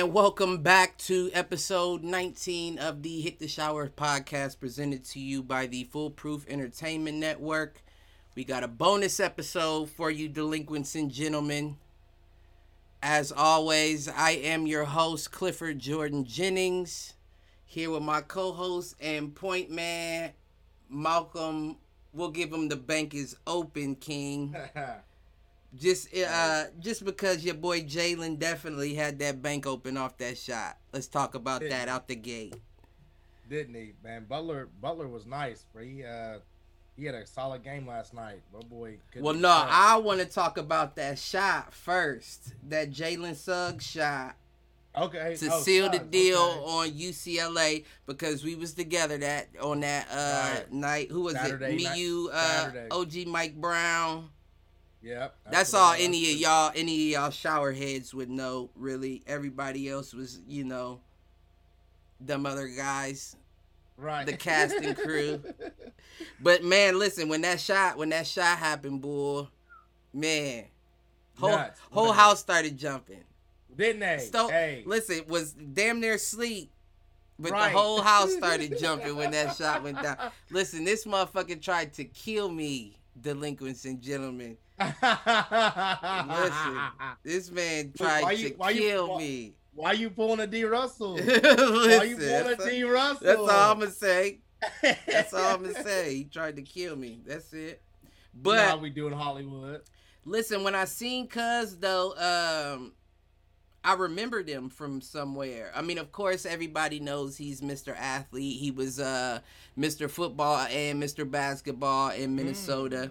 And welcome back to episode 19 of the Hit the Shower podcast presented to you by the Foolproof Entertainment Network. We got a bonus episode for you, delinquents and gentlemen. As always, I am your host, Clifford Jordan Jennings, here with my co host and point man, Malcolm. We'll give him the bank is open, King. Just uh just because your boy Jalen definitely had that bank open off that shot. Let's talk about that out the gate. Didn't he, man? Butler Butler was nice, but he uh he had a solid game last night. My boy. Well, no. I want to talk about that shot first. That Jalen Suggs shot. Okay. To oh, seal the deal okay. on UCLA because we was together that on that uh right. night. Who was Saturday it? Me, night. you, uh, OG Mike Brown. Yep. That's all any of y'all any of y'all shower heads would know, really. Everybody else was, you know, them other guys. Right. The casting crew. but man, listen, when that shot when that shot happened, boy, man. Whole Nuts. whole house started jumping. Didn't they? Sto- hey. Listen, was damn near sleep. But right. the whole house started jumping when that shot went down. Listen, this motherfucker tried to kill me, delinquents and gentlemen. Listen, this man tried you, to kill you, why, me. Why you pulling a D Russell? Listen, why you pulling a D Russell? That's all I'm gonna say. That's all I'm gonna say. He tried to kill me. That's it. But now we doing Hollywood. Listen, when I seen Cuz though, um, I remembered him from somewhere. I mean, of course, everybody knows he's Mr. Athlete. He was uh, Mr. Football and Mr. Basketball in Minnesota. Mm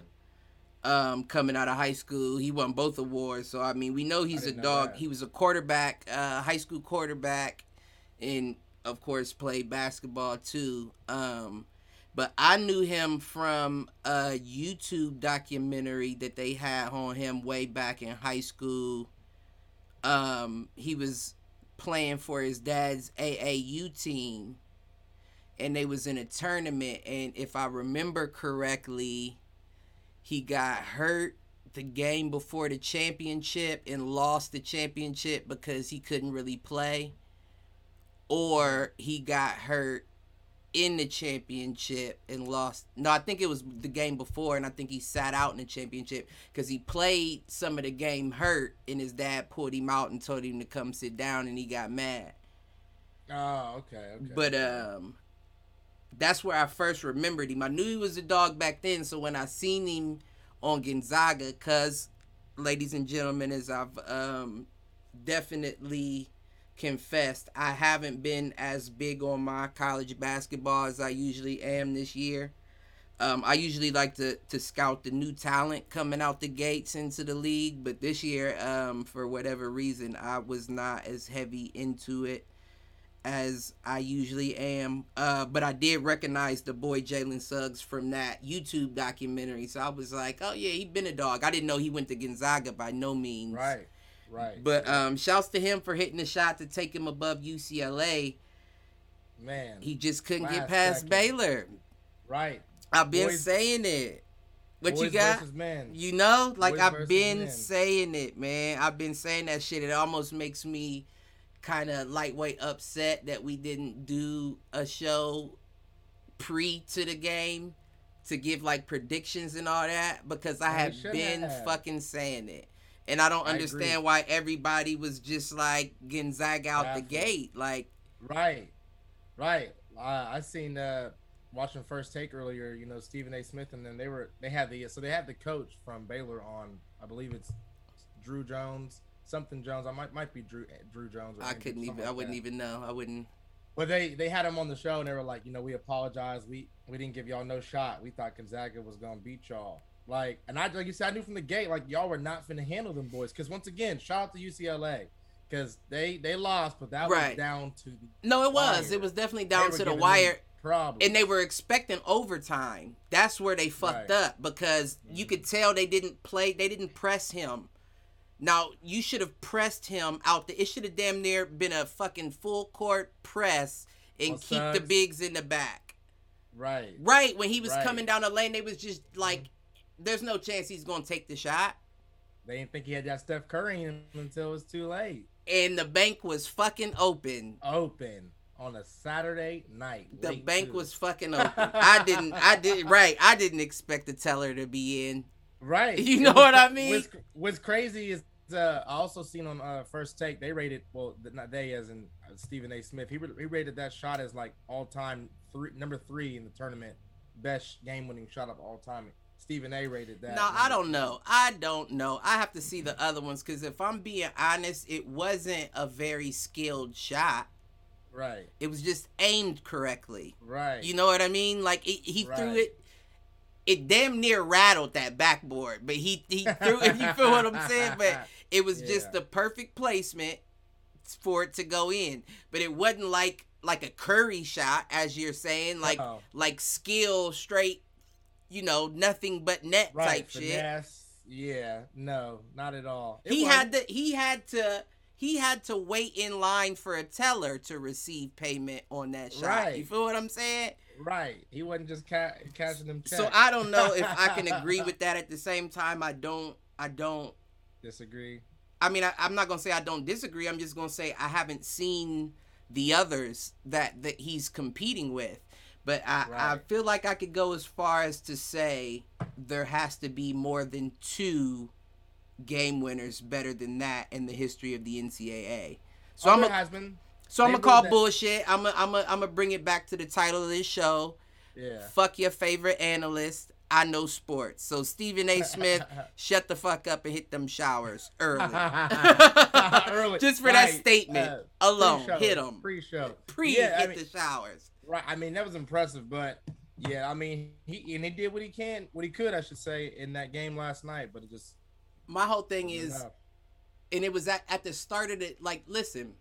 um, coming out of high school. He won both awards. So I mean, we know he's a dog. He was a quarterback, uh, high school quarterback, and of course played basketball too. Um, but I knew him from a YouTube documentary that they had on him way back in high school. Um, he was playing for his dad's AAU team, and they was in a tournament. And if I remember correctly, he got hurt the game before the championship and lost the championship because he couldn't really play. Or he got hurt in the championship and lost. No, I think it was the game before, and I think he sat out in the championship because he played some of the game hurt, and his dad pulled him out and told him to come sit down, and he got mad. Oh, okay, okay. But um, that's where I first remembered him. I knew he was a dog back then, so when I seen him on Gonzaga, cause ladies and gentlemen, as I've um, definitely confessed, I haven't been as big on my college basketball as I usually am this year. Um, I usually like to, to scout the new talent coming out the gates into the league, but this year, um, for whatever reason, I was not as heavy into it as I usually am. Uh, but I did recognize the boy Jalen Suggs from that YouTube documentary. So I was like, oh yeah, he been a dog. I didn't know he went to Gonzaga by no means. Right. Right. But um shouts to him for hitting the shot to take him above UCLA. Man. He just couldn't get past second. Baylor. Right. I've been boys, saying it. What you got? You know, like boys I've been men. saying it, man. I've been saying that shit. It almost makes me kind of lightweight upset that we didn't do a show pre to the game to give like predictions and all that because I have been have. fucking saying it. And I don't understand agree. why everybody was just like Gonzaga out the gate. Like, right, right. Uh, I seen uh, watching first take earlier. You know, Stephen A. Smith, and then they were they had the so they had the coach from Baylor on. I believe it's Drew Jones something Jones. I might might be Drew Drew Jones. I couldn't even. Like I wouldn't that. even know. I wouldn't. But they they had him on the show and they were like, you know, we apologize. We we didn't give y'all no shot. We thought Gonzaga was gonna beat y'all. Like, and I like you said, I knew from the gate, like y'all were not finna handle them boys. Because once again, shout out to UCLA. Because they they lost, but that right. was down to the no, it was. Wire. It was definitely down to the wire. Problem. And they were expecting overtime. That's where they fucked right. up because mm-hmm. you could tell they didn't play. They didn't press him now you should have pressed him out. The, it should have damn near been a fucking full court press and well, keep the bigs in the back. Right. Right. When he was right. coming down the lane, they was just like, mm-hmm. "There's no chance he's gonna take the shot." They didn't think he had that Steph Curry in him until it was too late. and the bank was fucking open. Open on a Saturday night. The bank too. was fucking open. I didn't. I did right. I didn't expect the teller to be in. right. You know was what I mean? What's, what's crazy is uh, I also seen on uh, first take they rated well not they as in uh, Stephen A. Smith he, he rated that shot as like all time three number three in the tournament best game winning shot of all time. Stephen A. rated that. No, I don't know. I don't know. I have to see the other ones because if I'm being honest, it wasn't a very skilled shot. Right. It was just aimed correctly. Right. You know what I mean? Like it, he threw it. It damn near rattled that backboard, but he he threw. It if you feel what I'm saying, but it was just the perfect placement for it to go in. But it wasn't like like a Curry shot, as you're saying, like No. like skill straight. You know, nothing but net right. type shit. finesse. Yeah. No, not at all. It he wasn't. had to he had to he had to wait in line for a teller to receive payment on that shot. Right. You feel what I'm saying? Right. He wasn't just ca- cashing them checks. So I don't know if I can agree with that. At the same time, I don't. I don't. Disagree. I mean, I, I'm not gonna say I don't disagree. I'm just gonna say I haven't seen the others that that he's competing with. But I, I feel like I could go as far as to say there has to be more than two game winners better than that in the history of the NCAA. So Oh, I'm a, has been. so I'm gonna call that- bullshit. I'm a, I'm a, I'm gonna bring it back to the title of this show. Yeah. Fuck your favorite analyst. I know sports. So Stephen A. Smith, shut the fuck up and hit them showers early. Early. Just for that statement Uh, alone, pre-show, hit them. Pre-show. Pre Yeah, I hit mean- the showers. Right. I mean, that was impressive, but yeah, I mean, he and he did what he can, what he could, I should say, in that game last night. But it just My whole thing is, enough. and it was at, at the start of it. Like, listen,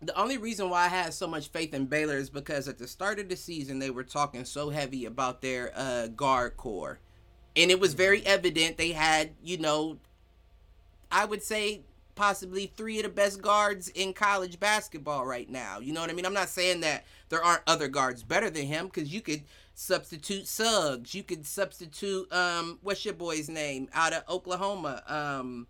the only reason why I had so much faith in Baylor is because at the start of the season they were talking so heavy about their uh, guard core, and it was very evident they had, you know, I would say possibly three of the best guards in college basketball right now. You know what I mean? I'm not saying that there aren't other guards better than him because you could substitute Suggs, you could substitute um, what's your boy's name out of Oklahoma, um.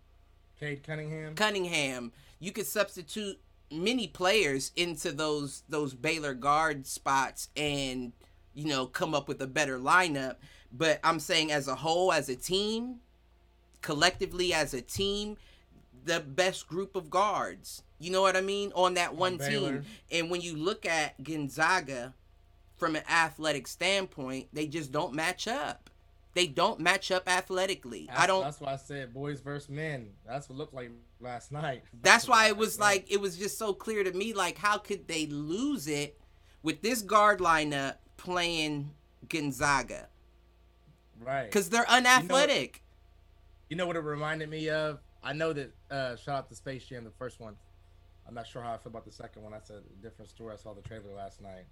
Cade Cunningham. Cunningham. You could substitute many players into those those Baylor guard spots and you know come up with a better lineup. But I'm saying as a whole, as a team, collectively as a team, the best group of guards. You know what I mean on that one team. And when you look at Gonzaga from an athletic standpoint, they just don't match up. They don't match up athletically. That's, I don't That's why I said boys versus men. That's what it looked like last night. That's why it was like it was just so clear to me. Like, how could they lose it with this guard lineup playing Gonzaga? right. Because they're unathletic. You know what it reminded me of? I know that uh shout out to Space Jam, the first one. I'm not sure how I feel about the second one. That's a different story. I saw the trailer last night.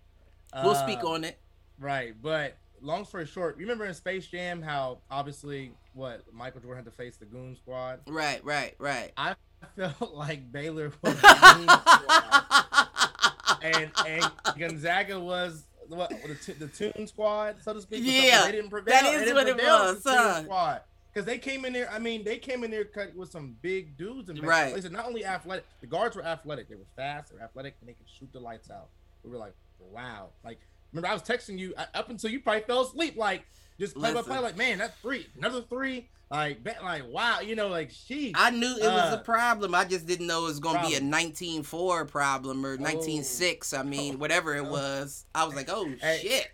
we'll Uh, speak on it. Right, but long story short, you remember in Space Jam how obviously what Michael Jordan had to face the Goon Squad? Right, right, right. I felt like Baylor was the Goon Squad, and and Gonzaga was what the, t- the Toon Squad, so to speak. Yeah, they didn't prevail. that didn't what it was, huh? Squad. Because they came in there, I mean, they came in there cut with some big dudes. And Right. Listen, not only athletic, the guards were athletic. They were fast, they were athletic, and they could shoot the lights out. We were like, wow. Like, remember, I was texting you up until you probably fell asleep. Like, just play by play. Like, man, that's three, another three. Like, like, wow. You know, like, she. I knew it was a Uh, problem. I just didn't know it was gonna be a problem. 19-4 problem or 19-6. I mean, whatever it Oh. was. I was like, oh Hey, shit.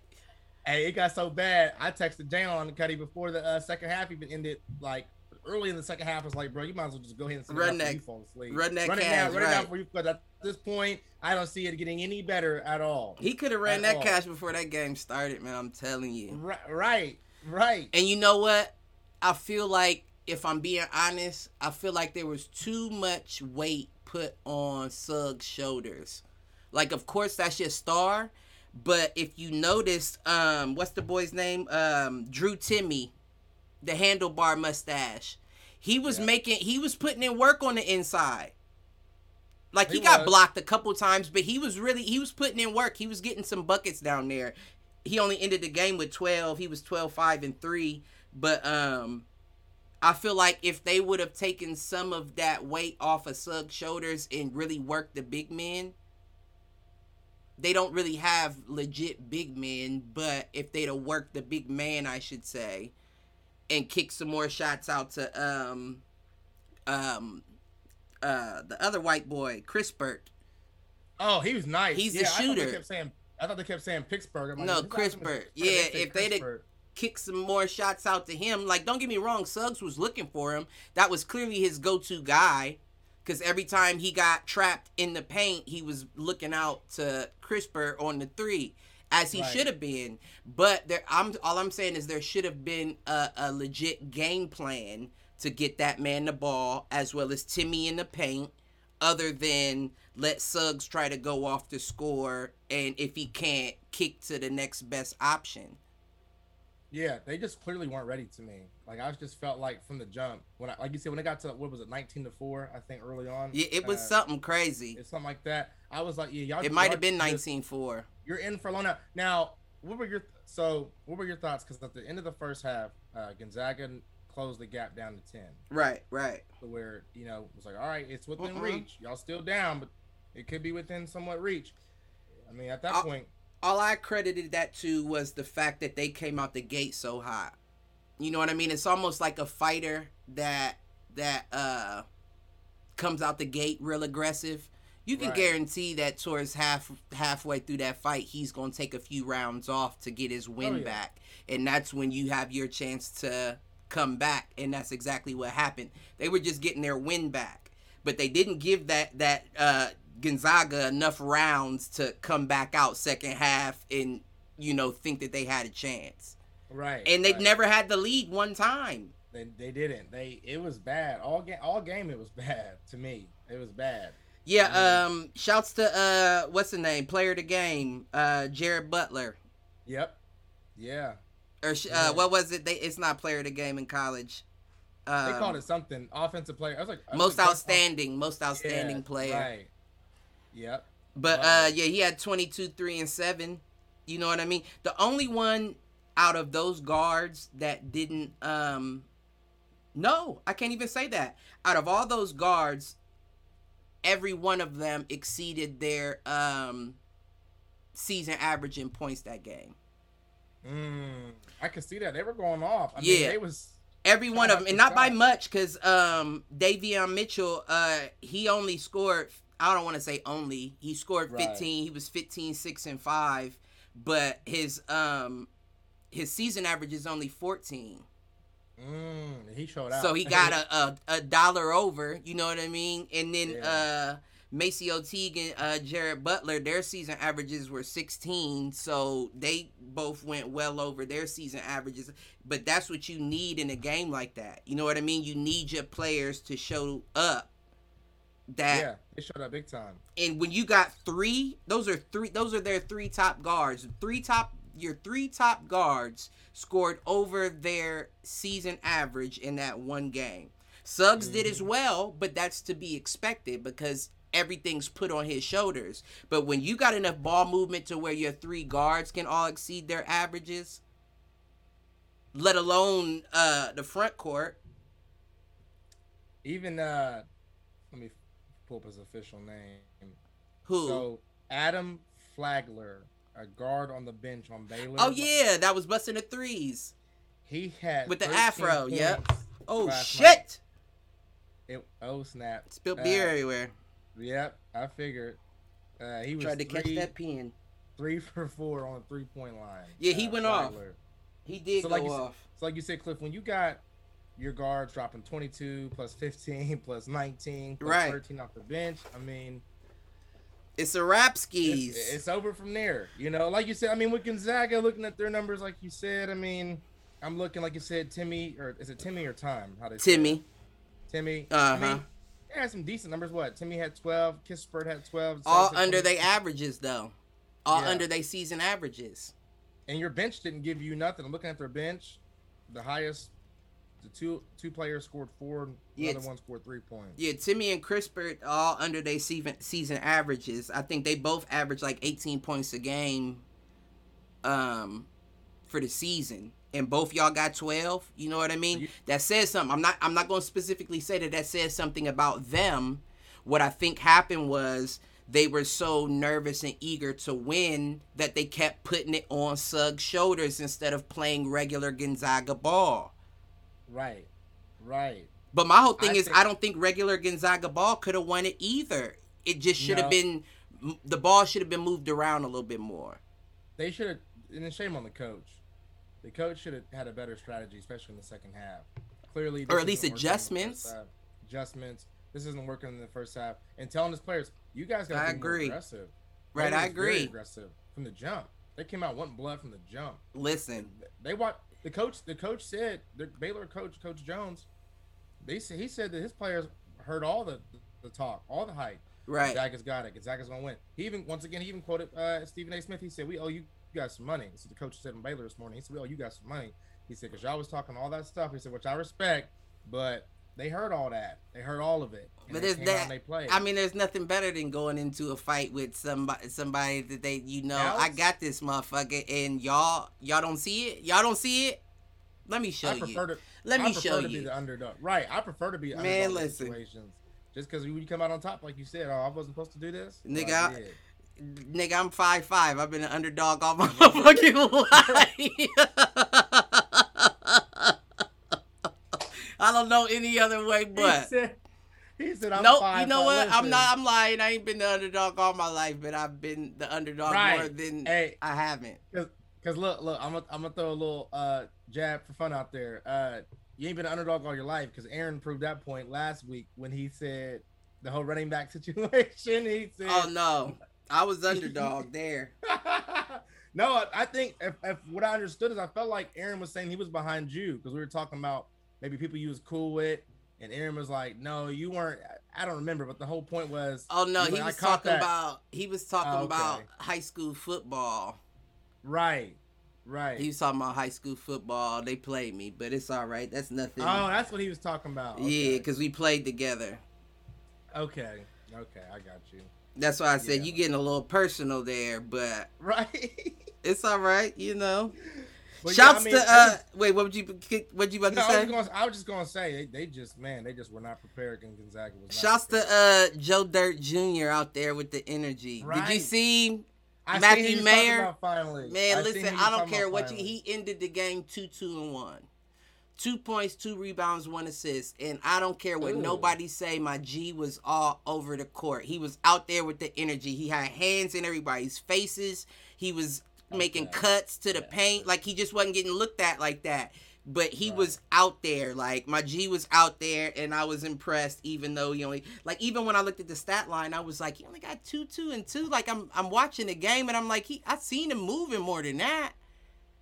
Hey, it got so bad. I texted Jalen on the before the uh, second half even ended. Like early in the second half, I was like, bro, you might as well just go ahead and sit Run down before that- you fall asleep. run that cash, down, run down right. for you. Because at this point, I don't see it getting any better at all. He could have ran that all. cash before that game started, man. I'm telling you. Right, right, right. And you know what? I feel like, if I'm being honest, I feel like there was too much weight put on Suggs' shoulders. Like, of course, that's your star, but if you noticed, um, what's the boy's name? Um, Drew Timme, the handlebar mustache. He was Yeah. making, he was putting in work on the inside. Like he, He got was. blocked a couple times, but he was really he was putting in work. He was getting some buckets down there. He only ended the game with 12. He was 12 5 and 3, but um I feel like if they would have taken some of that weight off of Suggs' shoulders and really worked the big men, they don't really have legit big men, but if they'd have worked the big man, I should say, and kick some more shots out to um um uh the other white boy, Kispert. Oh, he was nice. He's yeah, the I thought shooter. they kept saying I thought they kept saying Pittsburgh. Like, No, who's Chris asking? Burt. Yeah, if they'd have- kick some more shots out to him. Like, don't get me wrong, Suggs was looking for him. That was clearly his go-to guy. Because every time he got trapped in the paint, he was looking out to Kispert on the three, as he Right. should have been. But there, I'm all I'm saying is there should have been a, a legit game plan to get that man the ball, as well as Timme in the paint. Other than let Suggs try to go off the score, and if he can't, kick to the next best option. Yeah, they just clearly weren't ready to me. Like I just felt like from the jump when I, like you said, when it got to what was it, nineteen to four, I think early on. Yeah, it was uh, something crazy. It's something like that. I was like, yeah, y'all. It might have been just- 19-4. You're in for a long now. Now, what were your so? What were your thoughts? Because at the end of the first half, uh, Gonzaga closed the gap down to ten, Right, right. where you know it was like, all right, it's within Mhm. reach. Y'all still down, but it could be within somewhat reach. I mean, at that I'll- point, All I credited that to was the fact that they came out the gate so hot. You know what I mean? It's almost like a fighter that that uh comes out the gate real aggressive. You can Right. guarantee that towards half halfway through that fight, he's gonna take a few rounds off to get his win Oh, yeah. back, and that's when you have your chance to come back, and that's exactly what happened. They were just getting their win back, but they didn't give that that uh, Gonzaga enough rounds to come back out second half and you know think that they had a chance. right? And they've right. never had the lead one time. They, they didn't. They it was bad. All game all game it was bad to me. It was bad. Yeah, Yeah. um shouts to uh what's the name? Player of the game, uh Jared Butler. Yep. Yeah. Or sh- Yeah. uh what was it? They it's not player of the game in college. Um, They called it something. Offensive player. I was like I was most like, outstanding, most outstanding Yeah, player. Right. Yep. But Wow. uh yeah, he had 22 3 and 7. You know what I mean? The only one out of those guards that didn't um no, I can't even say that. Out of all those guards, every one of them exceeded their um season average in points that game. Mm, I could see that they were going off. I Yeah. mean, they was Every one of them, and not by much, because um, Davion Mitchell, uh, he only scored. I don't want to say only. He scored Right. 15. He was 15, six and five, but his um, his season average is only 14. Mm, he showed out. So he got a, a a dollar over. You know what I mean? And then Yeah. uh, MaCio Teague and uh, Jared Butler, their season averages were 16. So they both went well over their season averages. But that's what you need in a game like that. You know what I mean? You need your players to show up. That yeah, they showed up big time. and when you got three, those are three. Those are their three top guards. Three top. Your three top guards scored over their season average in that one game. Suggs did as well, but that's to be expected because everything's put on his shoulders. But when you got enough ball movement to where your three guards can all exceed their averages, let alone uh, the front court, Even uh, let me pull up his official name. who? So Adam Flagler, a guard on the bench on Baylor. oh yeah, that was busting the threes. he had With the afro, yep. Oh shit! night. It, oh snap! Spilled Uh, beer everywhere. Yep, I figured. Uh, he was Tried to catch that pin. three for four on the three point line. Yeah, he uh, went off. He did So go like you said- off. So like you said, Cliff, when you got your guards dropping 22 plus 15 plus 19 plus Right. 13 off the bench, I mean, It's a rap it's, skis. it's over from there. You know, like you said, I mean, with Gonzaga looking at their numbers, like you said, I mean, I'm looking like you said, Timmy or is it Timmy or Time? How they say? Timmy. Timmy. Uh I huh. mean, they had some decent numbers. What? Timme had 12. Kispert had 12. All under their averages though. All Yeah. under their season averages. And your bench didn't give you nothing. I'm looking at their bench. The highest, the two two players scored four. The Yeah, other one scored three points. Yeah, Timme and Kispert all under their season season averages. I think they both averaged like 18 points a game. Um, for the season and both y'all got 12 you know what i mean that says something i'm not i'm not going to specifically say that that says something about them what i think happened was they were so nervous and eager to win that they kept putting it on Suggs' shoulders instead of playing regular Gonzaga ball. Right. Right. But my whole thing I is think... I don't think regular Gonzaga ball could have won it either. It just should have no. been the ball should have been moved around a little bit more. They should have and shame on the coach. The coach should have had a better strategy, especially in the second half. Clearly, or at least adjustments. Adjustments. This isn't working in the first half, and telling his players, "You guys got to be agree. more aggressive." Right, I agree. aggressive from the jump. They came out wanting blood from the jump. Listen, they want the coach. The coach said the Baylor coach, Coach Jones. They said he said that his players heard all the the talk, all the hype. Right. Gonzaga's got it. Gonzaga's gonna win. He even once again he even quoted uh, Stephen A. Smith. He said, "We owe you guys some money." Is the coach said in Baylor this morning. He said, "We owe you guys some money." He said, "Cause y'all was talking all that stuff." He said, "Which I respect, but they heard all that. They heard all of it. But there's that. I mean, there's nothing better than going into a fight with somebody, somebody that they, you know, Alex? I got this motherfucker, and y'all, y'all don't see it. Y'all don't see it. Let me show you. To, Let me show you. to be the underdog. Right. I prefer to be man. Underdog listen. Situations. Just because you come out on top, like you said, oh, I wasn't supposed to do this. Nigga, I, nigga, I'm five five. I've been an underdog all my fucking life. I don't know any other way but. He said, he said I'm nope, you know what? I'm not. I'm lying. I ain't been the underdog all my life, but I've been the underdog right. more than hey, I haven't. Cause, Cause look, look, I'm gonna I'm gonna throw a little uh jab for fun out there. Uh, you ain't been an underdog all your life because Aaron proved that point last week when he said the whole running back situation. He said, "Oh no, I was underdog there." no, I think if, if what I understood is I felt like Aaron was saying he was behind you because we were talking about maybe people you was cool with, and Aaron was like, "No, you weren't." I don't remember, but the whole point was. Oh no, he was talking that. about he was talking oh, okay. about high school football. Right. Right. He was talking about high school football. They played me, but it's all right. That's nothing. Oh, that's what he was talking about. Okay. Yeah, because we played together. Okay. Okay, I got you. That's why I said yeah. you getting a little personal there, but right. it's all right, you know. But Shouts yeah, I mean, to uh, wait, what would you what you about no, to say? I was, gonna, I was, just gonna say they, they, just man, they just were not prepared. And Gonzaga was. Shouts to uh Joe Dirt Jr. out there with the energy. Right. Did you see I Matthew Mayer. Finally, man, I listen, I don't care what you. He ended the game two, two, and one. Two points, two rebounds, one assist, and I don't care what Ooh. nobody say. My G was all over the court. He was out there with the energy. He had hands in everybody's faces. He was making cuts to the paint. Like he just wasn't getting looked at like that but he right. was out there. Like my G was out there, and I was impressed. Even though he only like even when I looked at the stat line, I was like, he only got two, two, and two. Like I'm I'm watching the game, and I'm like, he I seen him moving more than that.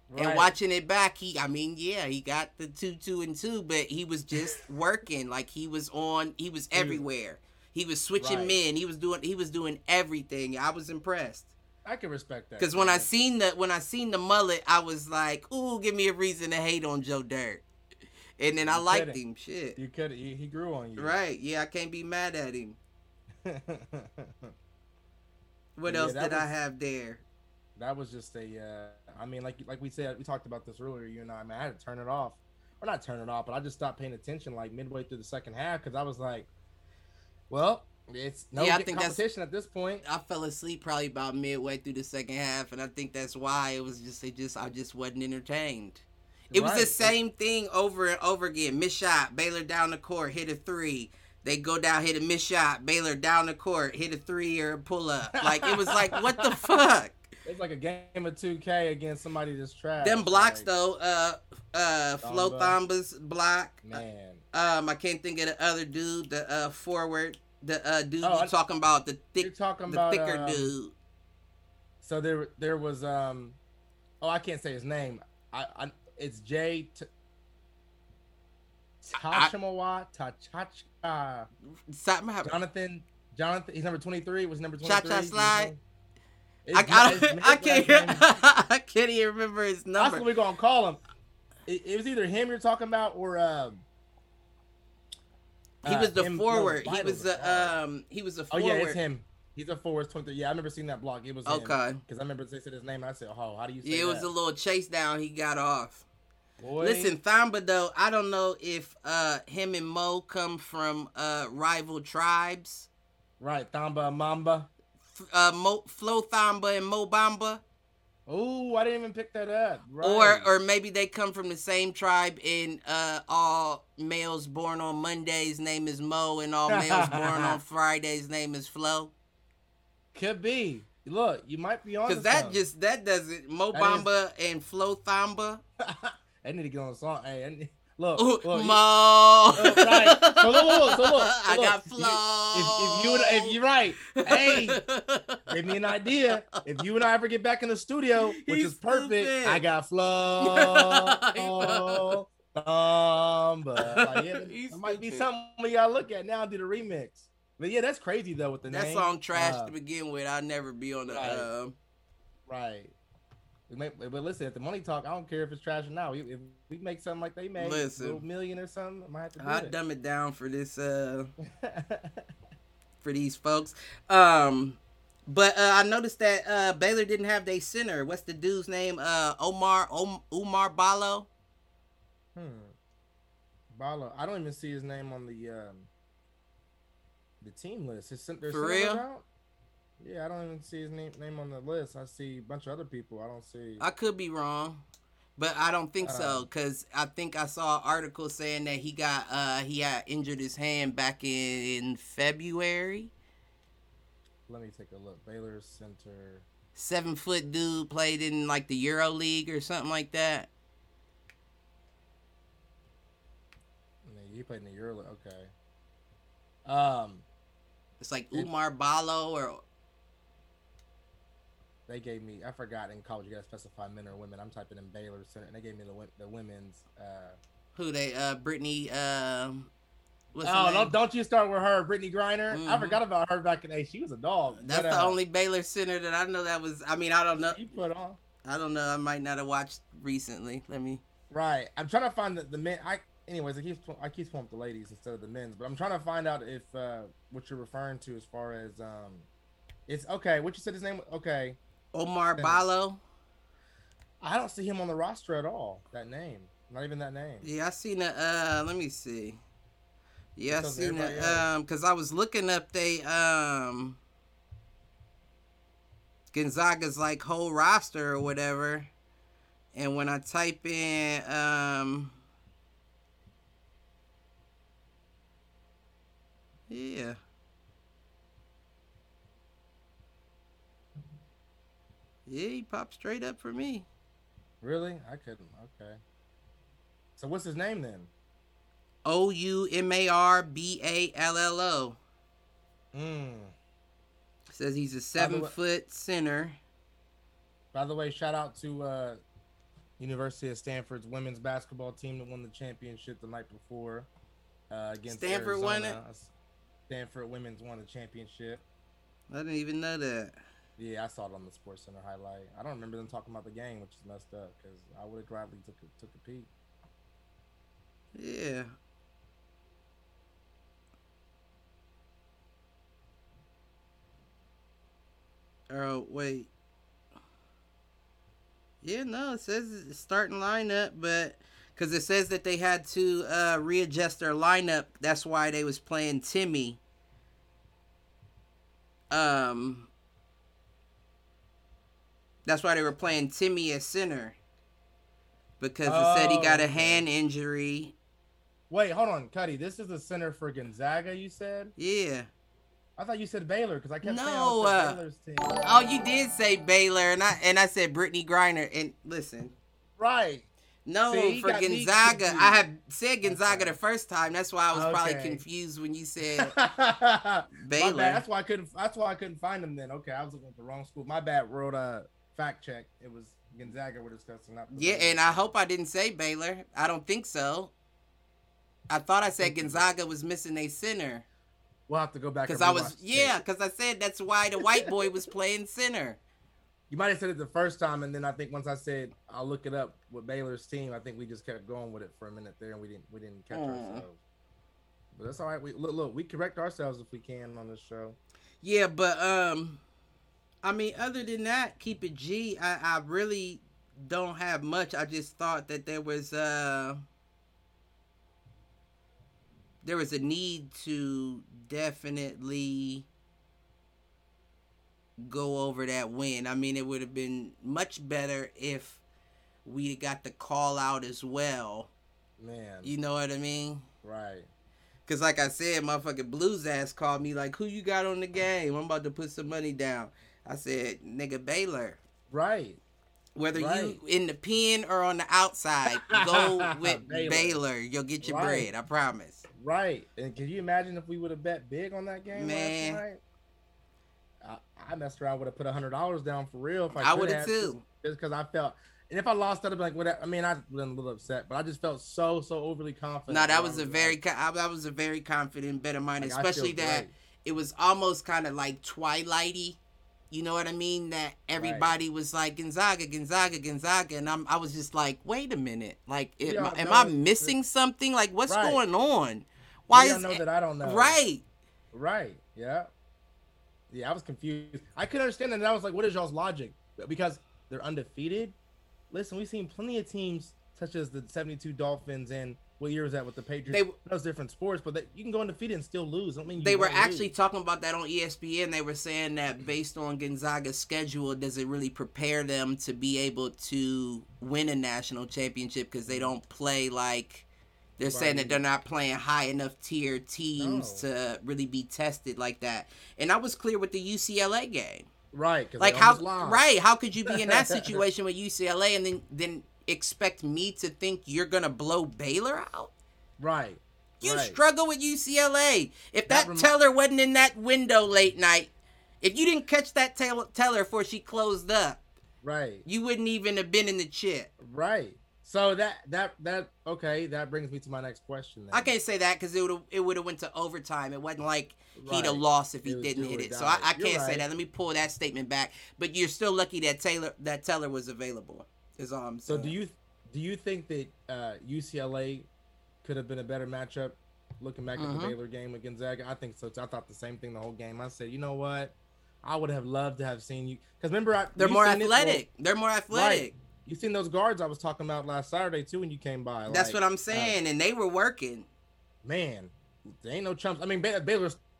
Right. And watching it back, he I mean, yeah, he got the two, two, and two, but he was just working. like he was on, he was everywhere. He was switching right. men. He was doing he was doing everything. I was impressed. I can respect that. Because when I seen the when I seen the mullet, I was like, "Ooh, give me a reason to hate on Joe Dirt." And then you I liked him. Shit, you could he, he grew on you. Right? Yeah, I can't be mad at him. what yeah, else did was, I have there? That was just a. Uh, I mean, like like we said, we talked about this earlier. You and I, man, I had to turn it off, or not turn it off, but I just stopped paying attention like midway through the second half because I was like, well, it's no yeah, I think competition at this point. I fell asleep probably about midway through the second half, and I think that's why it was just it just I just wasn't entertained. It right. was the same thing over and over again. Miss shot, Baylor down the court, hit a three. They go down, hit a miss shot, Baylor down the court, hit a three or a pull up. Like it was like what the fuck. It's like a game of 2K against somebody that's trash. Them blocks like, though, uh, uh, Flo Thamba block. Man. Um, I can't think of the other dude, the uh forward the uh, dude oh, you talking about the thick, talking the about, thicker um, dude. So there, there was um, oh I can't say his name. I, I it's Jay. T- Tachamawa Tachacha. Jonathan. Jonathan. He's number twenty three. Was number twenty three. Cha cha slide. I, I, I, can't. I can't even remember his number. That's what we're gonna call him. It, it was either him you're talking about or. Uh, he was the uh, forward. No, he was the um. He was the forward. Oh yeah, it's him. He's a forward 23. Yeah, I remember seeing that block. It was Okay. Because I remember they said his name. And I said, "Oh, how do you say Yeah, it was a little chase down. He got off. Boy. Listen, Thamba though, I don't know if uh him and Mo come from uh rival tribes. right, Thamba Mamba. F- Uh, Mo, Flo Thamba and Mo Bamba, Oh, I didn't even pick that up. Right. or or maybe they come from the same tribe. And uh, all males born on Mondays name is Mo, and all males born on Fridays name is Flo. could be. Look, you might be on. Because that just that doesn't Mo That is- Bamba and Flo Thamba. I need to get on the song. Hey, I need- look, Ooh, look, Mo. Oh, right. So look, look, look, so look, so I look. got If you- Flo. If, if you if you're right, hey, give me an idea. If you and I ever get back in the studio, which He's is perfect, stupid. I got flow. Um, but like, yeah, that might be something we gotta look at now. Do the remix. But yeah, that's crazy though with the that name. That song trash Uh, to begin with. I'll never be on the. Right. Um, Right. Make, but listen, at the money talk, I don't care if it's trash or not. We, if we make something like they made, Listen. a little million or something, I might have to do I it. dumb it down for this. Uh, for these folks. Um, but uh, I noticed that uh, Baylor didn't have their center. What's the dude's name? Uh, Omar Om- Oumar Ballo. Hmm. Bala. I don't even see his name on the um the team list. His, cen- their For real? out? Yeah, I don't even see his name name on the list. I see a bunch of other people. I don't see. I could be wrong, but I don't think so Uh. because I think I saw an article saying that he got uh he had injured his hand back in February. Let me take a look. Baylor center. Seven foot dude played in like the Euro League or something like that. He played in the Euro. League. Okay. Um, It's like Oumar Ballo or they gave me. I forgot in college you gotta specify men or women. I'm typing in Baylor center, and they gave me the the women's. Uh, who they uh Brittany um what's oh, name? don't don't you start with her, Brittney Griner. I Mhm. forgot about her back in the day. She was a dog. That's But, the uh, only Baylor center that I know that was I mean I don't know She put on. I don't know I might not have watched recently. Let me Right. I'm trying to find the, the men. I anyways, I keep I keep pulling up the ladies instead of the men's, but I'm trying to find out if uh what you're referring to as far as um it's okay. What you said his name? Okay. Omar. Ballo. I don't see him on the roster at all. That name, not even that name. Yeah, I seen it. Uh, let me see. Yeah, I seen it. Um, cause I was looking up they um Gonzaga's like whole roster or whatever, and when I type in um. Yeah. Yeah, he popped straight up for me. Really? I couldn't. Okay. So what's his name then? O U M A R B A L L O. Mm. Says he's a seven way- foot center. By the way, shout out to uh University of Stanford's women's basketball team that won the championship the night before uh, against Stanford won Arizona. Stanford women's won the championship. I didn't even know that. Yeah, I saw it on the Sports Center highlight. I don't remember them talking about the game, which is messed up because I would have gladly took a, took a peek. Yeah. Oh wait. Yeah, no, it says starting lineup, but because it says that they had to uh, readjust their lineup, that's why they was playing Timme. Um, that's why they were playing Timme as center because it said he got Oh, a hand injury. Wait, hold on, Cuddy. This is the center for Gonzaga. You said? Yeah. I thought you said Baylor because I kept saying No, uh, Baylor's team. Oh, you did say Baylor, and I and I said Brittney Griner. And listen, right. no, See, for Gonzaga. I had said Gonzaga Okay. the first time. That's why I was probably confused when you said. Baylor. That's why I couldn't. That's why I couldn't find them then. Okay, I was looking at the wrong school. My bad. Wrote a fact check. It was Gonzaga we're discussing. Not Yeah, and I hope I didn't say Baylor. I don't think so. I thought I said Gonzaga was missing a center We'll have to go back. because I was yeah, because I said that's why the white boy was playing center. You might have said it the first time, and then I think once I said I'll look it up with Baylor's team, I think we just kept going with it for a minute there, and we didn't we didn't catch Mm. ourselves. But that's all right. We look look we correct ourselves if we can on this show. Yeah, but um, I mean, other than that, keep it G. I I really don't have much. I just thought that there was uh there was a need to definitely go over that win. I mean, it would have been much better if we got the call out as well. Man. You know what I mean? Right. Cause like I said, motherfucking blues ass called me like, "Who you got on the game? I'm about to put some money down." I said, "Nigga Baylor." Right. Whether Right. you in the pen or on the outside, go with Baylor. Baylor. You'll get your Right. bread. I promise. Right. And can you imagine if we would have bet big on that game Man. last night? I, I messed around would have put a hundred dollars down for real if I, I would have too. Just because I felt, and if I lost, I'd be like, what? I mean, I'd been a little upset, but I just felt so so overly confident. No, that was a very like- I- that was a very confident bet of mine, like, especially that great. it was almost kind of like twilighty. You know what I mean? That everybody was like Gonzaga, Gonzaga, Gonzaga, and I'm I was just like, wait a minute, like, We am, I it- missing something? Like, what's Right. going on? Why is don't know that I don't know? right? Right. Yeah. Yeah, I was confused. I couldn't understand that. And I was like, what is y'all's logic? Because they're undefeated. Listen, we've seen plenty of teams such as the 72 Dolphins and what year was that with the Patriots? They- Those different sports, but they, you can go undefeated and still lose. I don't mean They were actually lose. talking about that on ESPN. They were saying that based on Gonzaga's schedule, does it really prepare them to be able to win a national championship because they don't play like they're saying that they're not playing high enough tier teams No. to really be tested like that. And I was clear with the UCLA game. Right, Like how lost. right? How could you be in that situation with UCLA and then then expect me to think you're gonna blow Baylor out? Right. You right. struggle with UCLA. If that, That remi- teller wasn't in that window late night, if you didn't catch that tell- teller before she closed up, Right. you wouldn't even have been in the chip. Right. So that that that okay, that brings me to my next question. Then. I can't say that because it would it would have went to overtime. It wasn't like he'd have Right. lost if he It didn't hit it. So. I, I can't say that. Let me pull that statement back. But you're still lucky that Taylor that teller was available. Is all I'm So do you do you think that uh, UCLA could have been a better matchup? Looking back at Mhm. the Baylor game with Gonzaga, I think so. too. I thought the same thing the whole game. I said, you know what? I would have loved to have seen you because remember, I, They're more athletic. They're more athletic. you seen those guards I was talking about last Saturday too when you came by. That's like, what I'm uh, saying. and they were working. man, they ain't no chumps. I mean, Bay-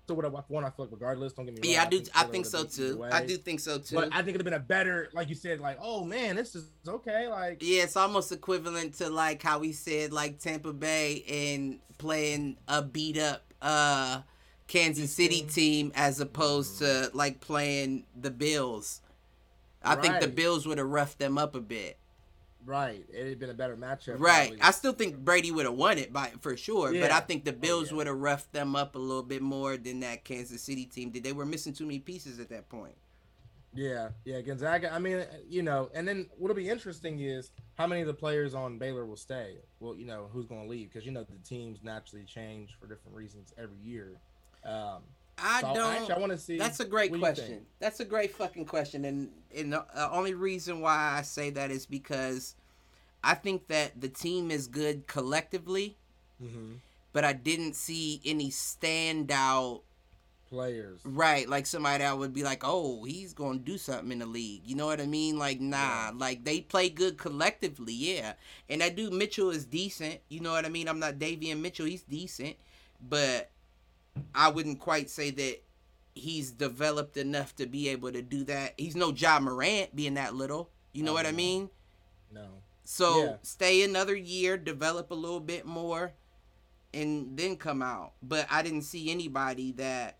Still would have won. I feel like regardless. Don't get me wrong. Yeah, I do. I think would've so too. I do think so too. But I think it'd have been a better, like you said, like, oh man, this is okay. Like, Yeah, it's almost equivalent to like how we said like Tampa Bay and playing a beat up uh Kansas City team. team as opposed to like playing the Bills. I think the Bills would have roughed them up a bit. Right, It had been a better matchup. Right. probably. I still think Brady would have won it by for sure, but I think the Bills yeah. would have roughed them up a little bit more than that Kansas City team did. They were missing too many pieces at that point. Yeah, yeah, Gonzaga. I mean, you know, and then what'll be interesting is how many of the players on Baylor will stay. Well, you know, who's going to leave because you know the teams naturally change for different reasons every year. Um, I so don't actually, I want to see. That's a great what do you think? question. That's a great fucking question, and and the uh, only reason why I say that is because I think that the team is good collectively, Mhm. but I didn't see any standout. Players. Right, like somebody that would be like, "Oh, he's gonna do something in the league." You know what I mean? Like, nah, Yeah. like they play good collectively, yeah. And that dude Mitchell is decent. You know what I mean? I'm not Davion Mitchell; he's decent, but I wouldn't quite say that he's developed enough to be able to do that. He's no John Morant being that little. You know Oh, what I mean? No. So Yeah. stay another year, develop a little bit more, and then come out. But I didn't see anybody that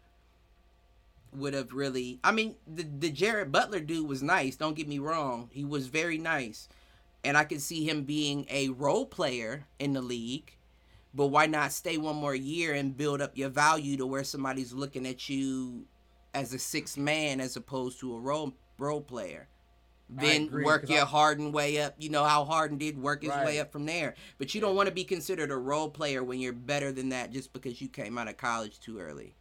would have really. I mean, the the Jared Butler dude was nice. Don't get me wrong; he was very nice, and I could see him being a role player in the league. But why not stay one more year and build up your value to where somebody's looking at you as a six man as opposed to a role role player? Then agree, work your I- Harden way up. You know how Harden did work his way up from there. But you don't want to be considered a role player when you're better than that just because you came out of college too early.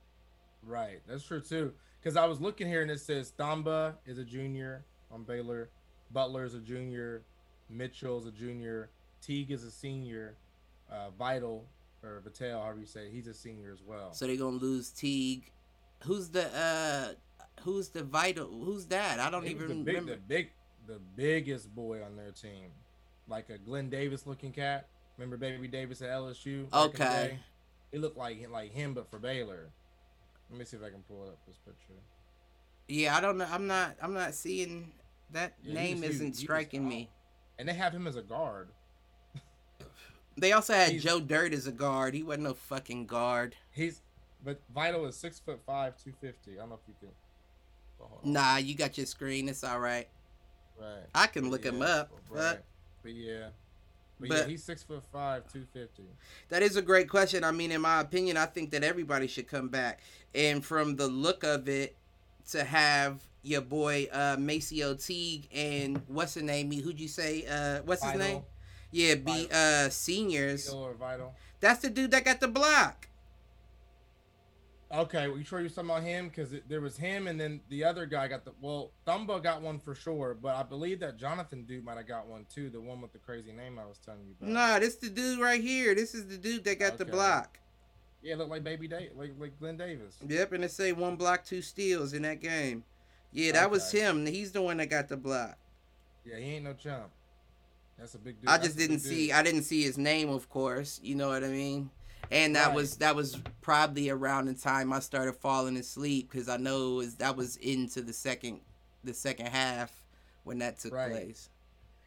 Right. That's true too. Because I was looking here and it says Thamba is a junior on Baylor, Butler is a junior, Mitchell is a junior, Teague is a senior, uh, Vital or Vital, however you say, it, he's a senior as well. So they're gonna lose Teague who's the uh who's the vital who's that? I don't He even the big, remember. the big, the biggest boy on their team, like a Glen Davis looking cat. Remember Baby Davis at LSU? back in the Okay. He looked like like him, but for Baylor. Let me see if I can pull up this picture. Yeah, I don't know. I'm not I'm not seeing that Yeah, name isn't striking me. And they have him as a guard. They also had He's- Joe Dirt as a guard. He wasn't no fucking guard. He's but Vital is six foot five, two fifty. I don't know if you can. oh. Nah, you got your screen. It's all right. Right. I can look him Yeah, up. Right. But But yeah. But, but- yeah, he's six foot five, two fifty. that is a great question. I mean, in my opinion, I think that everybody should come back. And from the look of it, to have your boy uh MaCio Teague and what's the name? Who'd you say? Uh, what's his name? Yeah, be uh seniors. Or Vital. That's the dude that got the block. Okay, well, you sure you're talking about him? Because there was him, and then the other guy got the. Well, Thamba got one for sure, but I believe that Jonathan dude might have got one too. The one with the crazy name I was telling you about. Nah, this the dude right here. This is the dude that got the block. Yeah, look like Baby Day, like like Glen Davis. Yep, and they say one block, two steals in that game. Yeah, that was him. He's the one that got the block. Yeah, he ain't no chump. That's a big dude. I just big didn't see. dude. I didn't see his name, of course. You know what I mean. And that Right. was that was probably around the time I started falling asleep because I know it was that was into the second the second half when that took Right. place.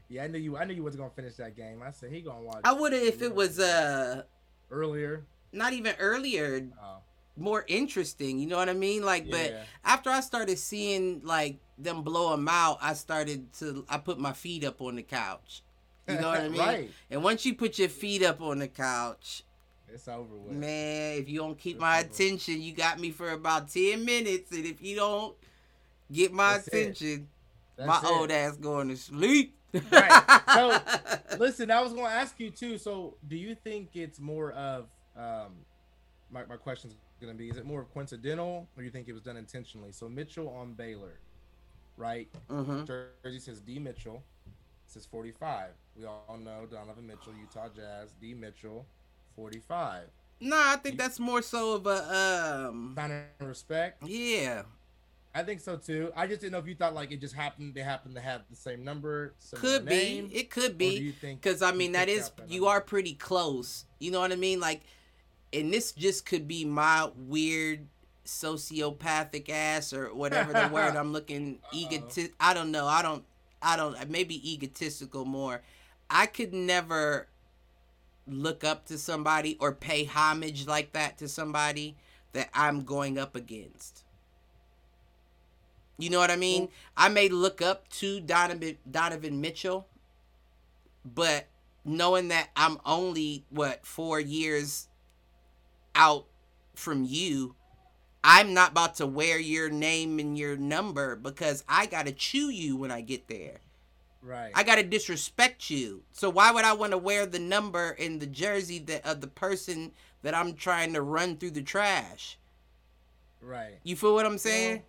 Yeah, I knew you. I knew you wasn't gonna finish that game. I said he gonna watch I would have if it was uh earlier. not even earlier, Oh, more interesting. You know what I mean? Like, but after I started seeing like them blow them out, I started to I put my feet up on the couch. You know what I mean? right. And once you put your feet up on the couch, It's over with. man, if you don't keep It's my attention, you got me for about ten minutes, and if you don't get my That's attention, my it. old ass going to sleep. Right. So, Listen, I was gonna ask you too. So, do you think it's more of um, my my question's gonna be: Is it more coincidental, or do you think it was done intentionally? So Mitchell on Baylor, right? hmm Jersey says D Mitchell. Says 45. We all know Donovan Mitchell, Utah Jazz. D Mitchell, 45. No, I think that's more so of a um. Sign of respect. Yeah, I think so too. I just didn't know if you thought like it just happened. They happened to have the same number. could be. It could be. you think? Because I mean, that is that you are pretty close. You know what I mean? Like, and this just could be my weird sociopathic ass or whatever the word I'm looking egotist. I don't know. I don't. I don't. Maybe egotistical more. I could never look up to somebody or pay homage like that to somebody that I'm going up against. You know what I mean? Well- I may look up to Donovan Donovan Mitchell, but knowing that I'm only what four years out from you, I'm not about to wear your name and your number because I gotta chew you when I get there. Right. I gotta disrespect you. So why would I want to wear the number in the jersey that of the person that I'm trying to run through the trash? right. You feel what I'm saying? Well,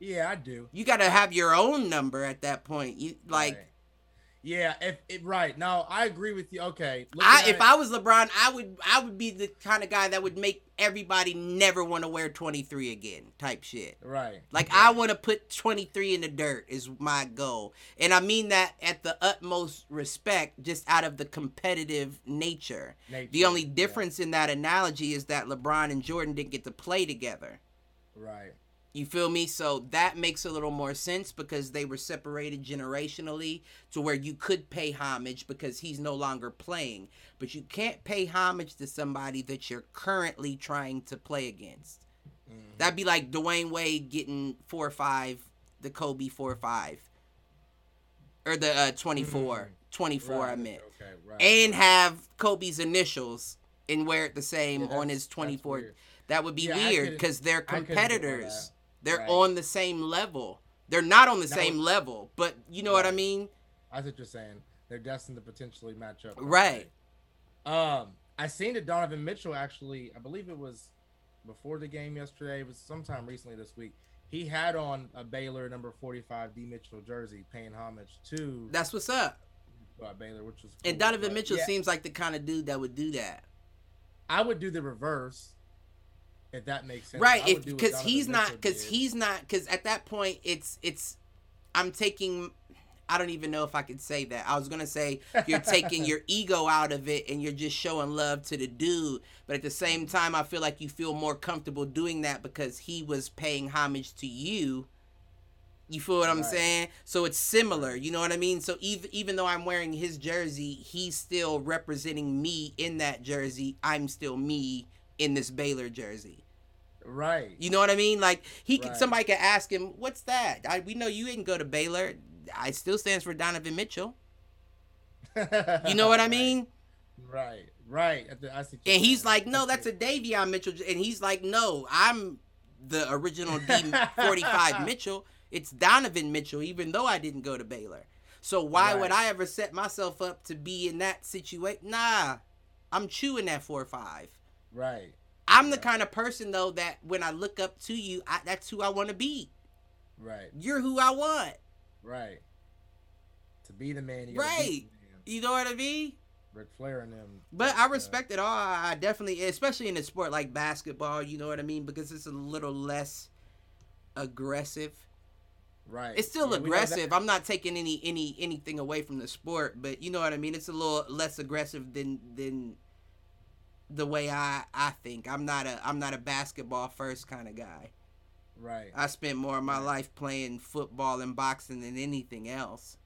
yeah, I do. you gotta have your own number at that point. You like. Right. Yeah, if it right now, I agree with you. Okay, I if it- I was LeBron, I would I would be the kind of guy that would make everybody never want to wear 23 again, type shit. right, Like right. I want to put 23 in the dirt is my goal. And I mean that at the utmost respect just out of the competitive nature. Nature, The only yeah, difference in that analogy is that LeBron and Jordan didn't get to play together. right, You feel me? So that makes a little more sense because they were separated generationally to where you could pay homage because he's no longer playing. But you can't pay homage to somebody that you're currently trying to play against. Mhm. That'd be like Dwayne Wade getting four or five, the Kobe four or five. Or the uh, 24. Mm. 24, I Right, meant. Okay, right. And have Kobe's initials and wear it the same Yeah, on his 24. That would be Yeah, weird because they're I couldn't get with competitors. They're Right. on the same level. They're not on the That same was- level, but you know what I mean? I what you're saying. They're destined to potentially match up. Right. Um, I seen that Donovan Mitchell actually, I believe it was before the game yesterday. It was sometime recently this week. He had on a Baylor number 45 D Mitchell jersey, paying homage to That's what's up. Baylor, which was. And. Donovan But, Mitchell yeah, seems like the kind of dude that would do that. I would do the reverse. If that makes sense. right if because he's not because he's not because at that point it's it's i'm taking i don't even know if i could say that. I was gonna say you're taking your ego out of it and you're just showing love to the dude but at the same time i feel like you feel more comfortable doing that because he was paying homage to you. You feel what i'm Right. saying? So it's similar you know what i mean? So even even though i'm wearing his jersey he's still representing me in that jersey. I'm still me in this baylor jersey right. you know what I mean? Like he could somebody could ask him, "What's that?" I, we know you didn't go to Baylor. I still stands for Donovan Mitchell. You know what I mean? Right. Right. At the- I see And he's like, "No, that's a Davion Mitchell." And he's like, "No, I'm the original D45 Mitchell. It's Donovan Mitchell, even though I didn't go to Baylor. So why would I ever set myself up to be in that situation? Nah, I'm chewing that four five. Right. I'm the kind of person though that when I look up to you, I, that's who I want to be. Right. You're who I want. Right. To be the man, you Right. the man. You know what I mean? Ric Flair and them. But I uh, respect it all. I I definitely, especially in a sport like basketball, you know what I mean? Because it's a little less aggressive. Right. It's still Yeah, aggressive. I'm not taking any any anything away from the sport, but you know what I mean. It's a little less aggressive than than the way I I think. I'm not a I'm not a basketball first kind of guy. Right. I spent more of my Right. life playing football and boxing than anything else.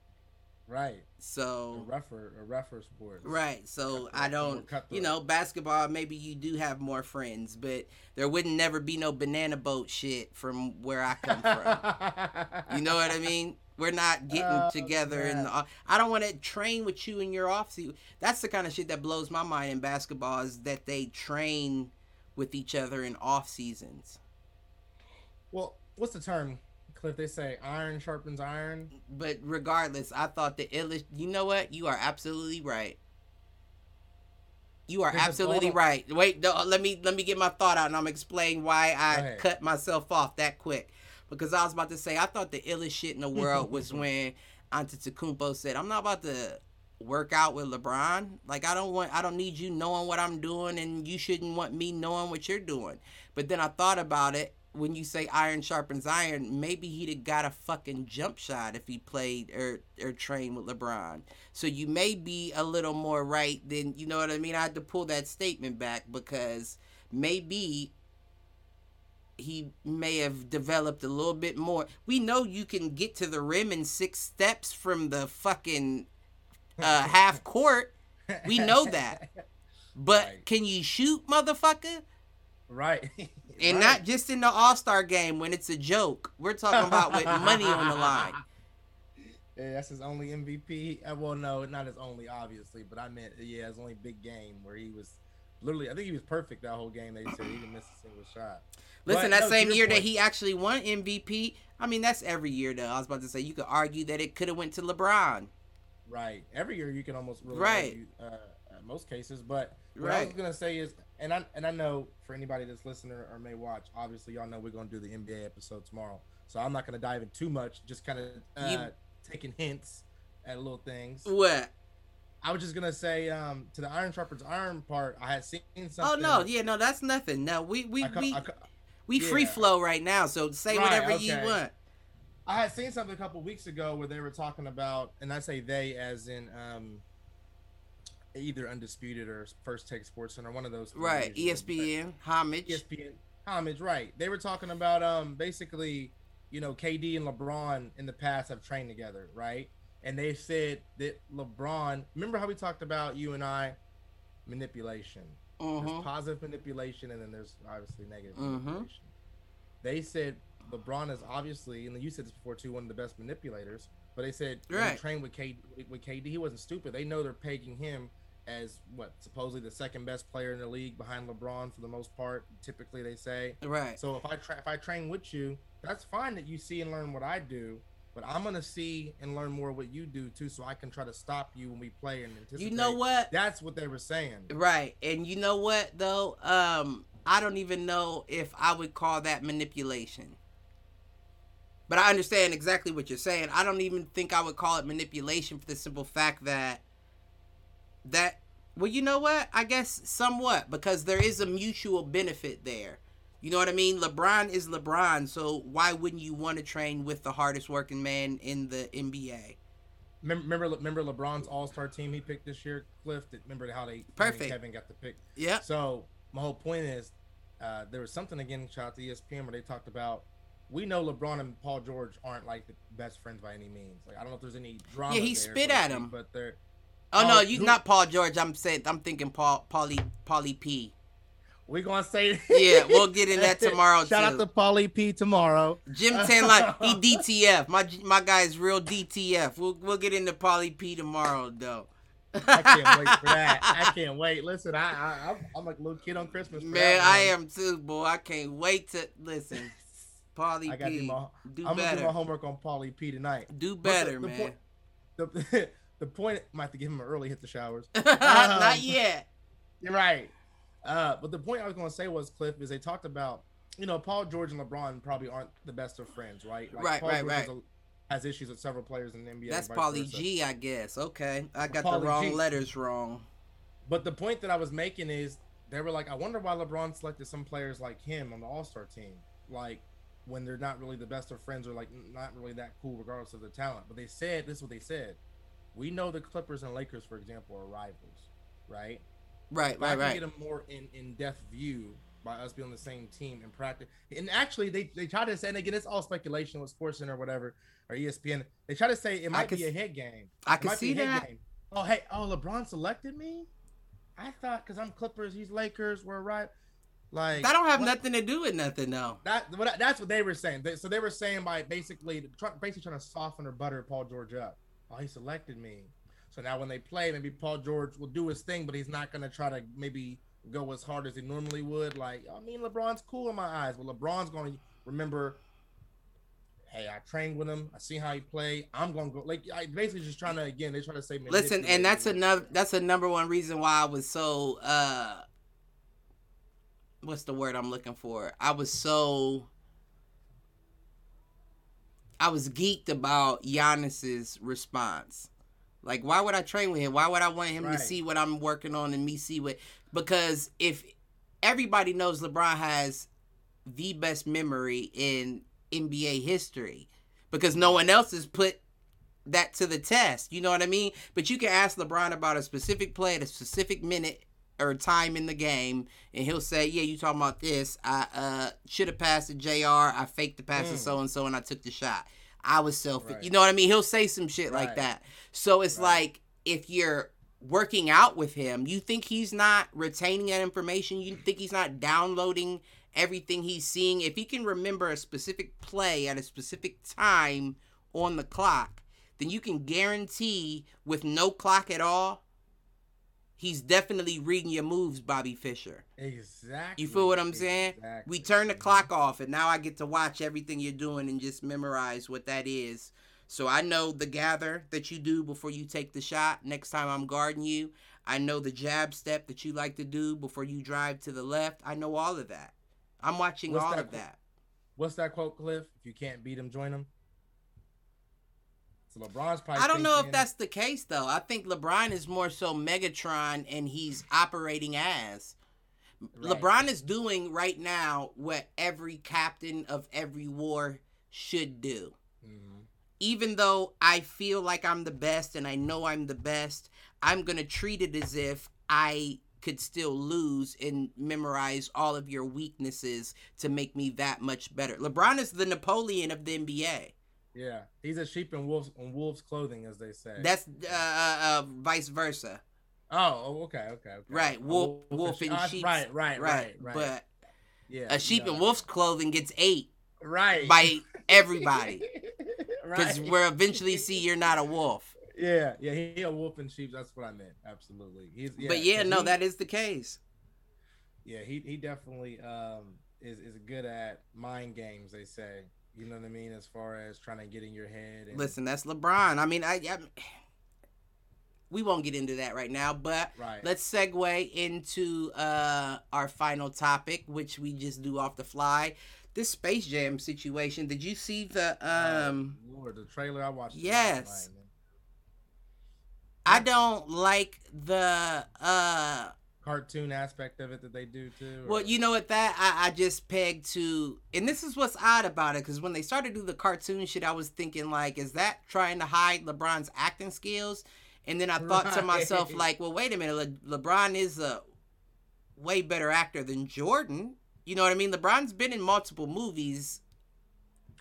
Right. So a rougher, a rougher sport. Right. So I don't, you know, basketball, maybe you do have more friends, but there wouldn't never be no banana boat shit from where I come from. you know what I mean? We're not getting Oh, together in the. I don't want to train with you in your off season. That's the kind of shit that blows my mind in basketball is that they train with each other in off seasons. Well, what's the term, Cliff? They say iron sharpens iron. But regardless, I thought the illest. You know what? You are absolutely right. You are absolutely right. Wait, no, let me let me get my thought out, and I'm explain why I cut myself off that quick. Because I was about to say, I thought the illest shit in the world was when Antetokounmpo said, "I'm not about to work out with LeBron. Like, I don't want, I don't need you knowing what I'm doing, and you shouldn't want me knowing what you're doing." But then I thought about it. When you say iron sharpens iron, maybe he'd have got a fucking jump shot if he played or or trained with LeBron. So you may be a little more right than you know what I mean. I had to pull that statement back because maybe he may have developed a little bit more. We know you can get to the rim in six steps from the fucking uh, half court. We know that. But Right. can you shoot, motherfucker? Right. And Right. not just in the All Star game when it's a joke. We're talking about with money on the line. Yeah, that's his only MVP. Uh, well, no, not his only, obviously, but I meant yeah, his only big game where he was literally. I think he was perfect that whole game. They said he didn't miss a single shot. Listen, But, that no, same year that he actually won MVP, I mean that's every year though. I was about to say you could argue that it could have went to LeBron. Right. Every year you can almost really Right. argue, uh, in most cases. But what I was gonna say is, and I and I know for anybody that's listening or, or may watch, obviously y'all know we're gonna do the NBA episode tomorrow, so I'm not gonna dive in too much. Just kind of uh, You- taking hints at little things. What? I was just gonna say um, to the iron sharpens iron part. I had seen something. Oh no, yeah, no, that's nothing. No, we we co- we co- we free yeah. flow right now. So say Right, whatever you want. I had seen something a couple weeks ago where they were talking about, and I say they as in um, either Undisputed or First Take Sports Center, one of those. Right. ESPN homage. ESPN homage, right? They were talking about um basically, you know, KD and LeBron in the past have trained together, right? And they said that LeBron. Remember how we talked about you and I manipulation. There's positive manipulation, and then there's obviously negative Mhm. manipulation. They said LeBron is obviously, and you said this before too, one of the best manipulators. But they said when he Right. trained with KD, with KD, he wasn't stupid. They know they're pegging him as what supposedly the second best player in the league behind LeBron for the most part. Typically, they say. Right. So if I tra- if I train with you, that's fine that you see and learn what I do. But I'm gonna see and learn more what you do too, so I can try to stop you when we play and anticipate. You know what? That's what they were saying. Right. And you know what though? Um I don't even know if I would call that manipulation. But I understand exactly what you're saying. I don't even think I would call it manipulation for the simple fact that that well, you know what? I guess somewhat because there is a mutual benefit there. You know what I mean? LeBron is LeBron, so why wouldn't you want to train with the hardest working man in the NBA? Remember, remember LeBron's All Star team he picked this year, Cliff. Remember how they perfect Kevin got the pick. Yeah. So my whole point is, uh, there was something again. Shout out to ESPN where they talked about. We know LeBron and Paul George aren't like the best friends by any means. Like I don't know if there's any drama. Yeah, he there, spit at him. but they're. Oh, Oh, no, you who- not Paul George. I'm saying I'm thinking Paul Paulie Paulie P. We gonna say. Yeah, we'll get in that tomorrow Shout too. out to Paulie P tomorrow. Jim Tan like he DTF. My my guy is real DTF. We'll we'll get into Paulie P tomorrow though. I can't wait for that. I can't wait. Listen, I, I I'm, I'm like a little kid on Christmas. Man, that I am too, boy. I can't wait to listen. Paulie I to do P. my. Do I'm gonna do my homework on Paulie P tonight. Do But the- better, the man. point- The, the point might have to give him an early hit the showers. Not um, yet. You're right. Uh, but the point I was going to say was, Cliff, is they talked about, you know, Paul George and LeBron probably aren't the best of friends, right? Right, Paul right, George right. has a- Has issues with several players in the NBA. That's Paulie versa. G, I guess. Okay, I got Pauly the wrong G. letters wrong. But the point that I was making is they were like, I wonder why LeBron selected some players like him on the All Star team, like when they're not really the best of friends or like not really that cool regardless of the talent. But they said this is what they said. We know the Clippers and Lakers, for example, are rivals, right? Right, I right, can right. get a more in in depth view by us being on the same team in practice. And actually, they they try to say, and again, it's all speculation with Sports Center or whatever or ESPN. They try to say it might could be a head game. I It can might be see that. game. Oh hey, oh LeBron selected me. I thought because I'm Clippers, he's Lakers. We're right. Like That don't have what- nothing to do with nothing, though. That what that's what they were saying. They, so they were saying by basically basically trying to soften or butter Paul George up. Oh, he selected me. So now when they play, maybe Paul George will do his thing, but he's not gonna try to maybe go as hard as he normally would. Like I mean, LeBron's cool in my eyes, but LeBron's gonna remember. Hey, I trained with him. I see how he play. I'm gonna go. Like I basically just trying to again. They try to say. Listen, and that's another that's a number one reason why I was so uh what's the word I'm looking for? I was so I was geeked about Giannis's response. Like why would I train with him? Why would I want him Right. to see what I'm working on and me see what because if everybody knows LeBron has the best memory in NBA history because no one else has put that to the test. You know what I mean? But you can ask LeBron about a specific play at a specific minute or time in the game, and he'll say, "Yeah, you talking about this? I uh, should have passed to Jr. I faked the pass to Mm. so and so, and I took the shot. I was selfish. Right. You know what I mean? He'll say some shit like that. So it's Right. like if you're working out with him, you think he's not retaining that information. You think he's not downloading everything he's seeing. If he can remember a specific play at a specific time on the clock, then you can guarantee with no clock at all, he's definitely reading your moves, Bobby Fischer. exactly. You feel what I'm saying? Exactly. We turn the clock off, and now I get to watch everything you're doing and just memorize what that is. So I know the gather that you do before you take the shot. Next time I'm guarding you, I know the jab step that you like to do before you drive to the left. I know all of that. I'm watching What's all that of that. What's that quote, Cliff? If you can't beat him, join him. LeBron's probably. I don't know if that's the case though. I think LeBron is more so Megatron and he's operating as. Right. LeBron is doing right now what every captain of every war should do. Mhm. Even though I feel like I'm the best and I know I'm the best, I'm going to treat it as if I could still lose and memorize all of your weaknesses to make me that much better. LeBron is the Napoleon of the NBA. Yeah, he's a sheep in wolves in wolves' clothing, as they say. That's uh, uh, uh, vice versa. oh, oh, okay, okay, okay. Right, A wolf- wolf in sheep. sheep's- Right, right, right, right. But yeah, a sheep no, in wolf's clothing gets ate right by everybody because right. we'll eventually see you're not a wolf. Yeah, yeah, he, he a wolf in sheep. That's what I meant. Absolutely. He's yeah, but yeah, no, he- that is the case. yeah, he he definitely um is is good at mind games. They say. You know what I mean? As far as trying to get in your head. And, Listen, that's LeBron. I mean, I, I we won't get into that right now, but Right. let's segue into uh our final topic, which we just do off the fly. This Space Jam situation. Did you see the um? Oh, Lord, the trailer I watched. Yes. I don't like the uh cartoon aspect of it that they do too. Well, you know what that I, I just pegged to, and this is what's odd about it because when they started to do the cartoon shit, I was thinking like, is that trying to hide LeBron's acting skills? And then I thought to myself like, well, wait a minute, Le- LeBron is a way better actor than Jordan. You know what I mean? LeBron's been in multiple movies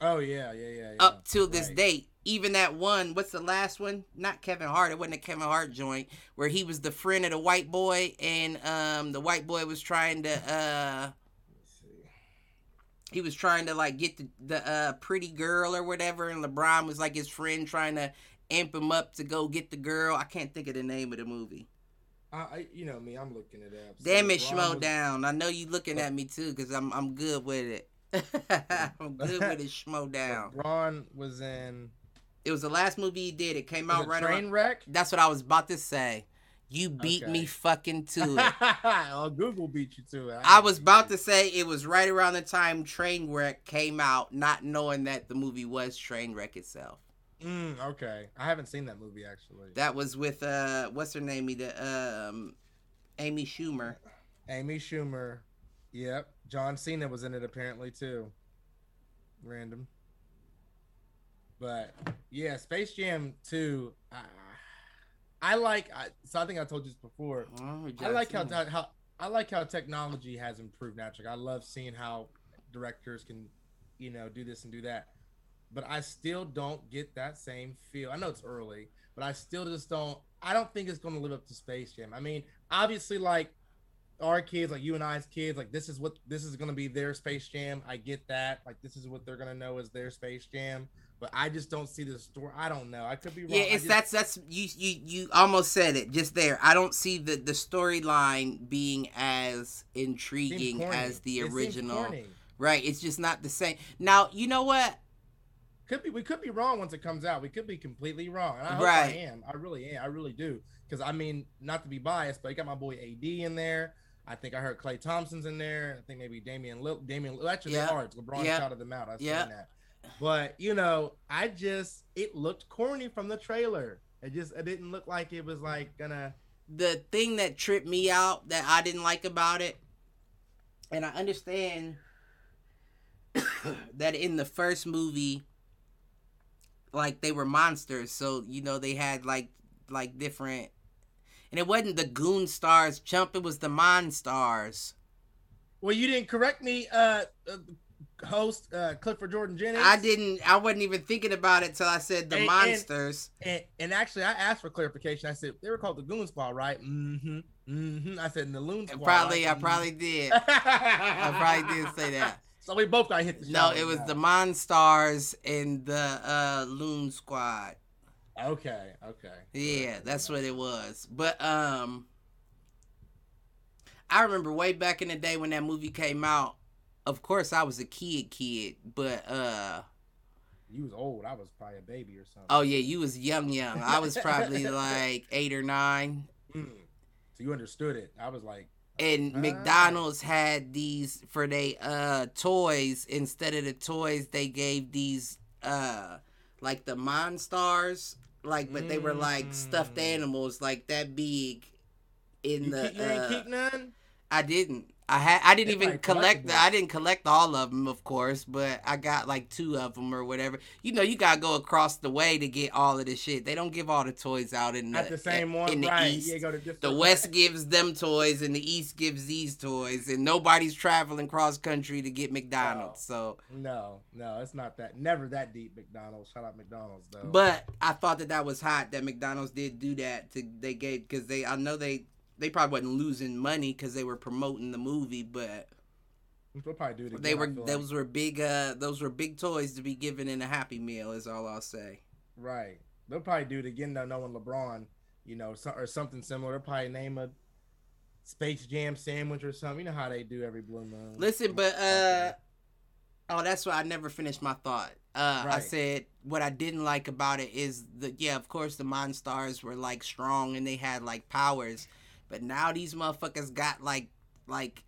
oh yeah, yeah, yeah. yeah. up till this Right. date. Even that one, what's the last one? Not Kevin Hart. It wasn't a Kevin Hart joint where he was the friend of the white boy, and um, the white boy was trying to uh, he was trying to like get the the uh, pretty girl or whatever, and LeBron was like his friend trying to amp him up to go get the girl. I can't think of the name of the movie. I, you know me, I'm looking it up. So Damn it, Schmo was- down. I know you looking at me too, cause I'm I'm good with it. I'm good with it, Schmo down. LeBron was in It was the last movie he did. It came out right Train around. Wreck. That's what I was about to say. You beat Okay. me fucking to it. oh, Google beat you to it. I was about to say it was right around the time Trainwreck came out, not knowing that the movie was Trainwreck itself. Mm, okay, I haven't seen that movie actually. That was with uh, what's her name? The um, Amy Schumer. Amy Schumer. Yep. John Cena was in it apparently too. Random. But yeah, Space Jam 2. I, I like. I, so I think I told you this before. Oh, I like how, how I like how technology has improved naturally. I love seeing how directors can, you know, do this and do that. But I still don't get that same feel. I know it's early, but I still just don't. I don't think it's going to live up to Space Jam. I mean, obviously, like our kids, like you and I's kids, like this is what this is going to be their Space Jam. I get that. Like this is what they're going to know as their Space Jam. But I just don't see the story. I don't know. I could be wrong. Yeah, it's just- that's that's you you you almost said it just there. I don't see the the storyline being as intriguing as the original. corny. Right, it's just not the same. Now, you know what? could be we could be wrong once it comes out. We could be completely wrong. And I hope Right. I am. I really am. I really do. Because I mean, not to be biased, but you got my boy AD in there. I think I heard Klay Thompson's in there. I think maybe Damian Lil Damian actually Yeah. they are. LeBron Yeah. shouted them out. I've Yeah. seen that. But you know, I just it looked corny from the trailer. It just it didn't look like it was like gonna the thing that tripped me out that I didn't like about it, and I understand that in the first movie, like they were monsters, so you know they had like like different, and it wasn't the Goon Stars chump; it was the Monstars. Well, you didn't correct me, uh, uh host uh Clifford Jordan Jennings. I didn't. I wasn't even thinking about it till I said the And- and- monsters. And, and actually, I asked for clarification. I said they were called the Goon Squad, right? Mm-hmm. Mm-hmm. I said the Loon Squad. probably, right? I probably did. I probably did say that. So we both got hit the No, it was now. the Monstars and the uh Loon Squad. Okay, okay. Yeah, that's what it was. But um I remember way back in the day when that movie came out. Of course I was a kid kid, but uh You was old. I was probably a baby or something. oh yeah, you was young young. I was probably like 8 or 9 Mm. So you understood it. I was like, and Ah. McDonald's had these for they uh toys instead of the toys they gave these uh like the Monstars like but they were like stuffed Mm. animals like that big in you, the keep, you ain't uh, keep none. I didn't I had I didn't even collect the. I didn't collect all of them of course but I got like two of them or whatever you know you gotta go across the way to get all of the shit they don't give all the toys out in the, At the same one, in the right? east Yeah, the West gives them toys and the East gives these toys, and nobody's traveling cross country to get McDonald's. So, No, no, it's not that. Never that deep. McDonald's. Shout out McDonald's though. but I thought that that was hot that McDonald's did do that. To they gave because they I know they they probably wasn't losing money because they were promoting the movie, but we'll probably do it again. they were those like. were big uh those were big toys to be given in a Happy Meal. Is all I'll say. right. They'll probably do it again though, knowing LeBron, you know, so, or something similar. They'll probably name a Space Jam sandwich or something. You know how they do every blue moon. Listen, but uh oh, that's why I never finished my thought. Uh I said what I didn't like about it is the yeah, of course the Monstars were like strong and they had like powers, but now these motherfuckers got like like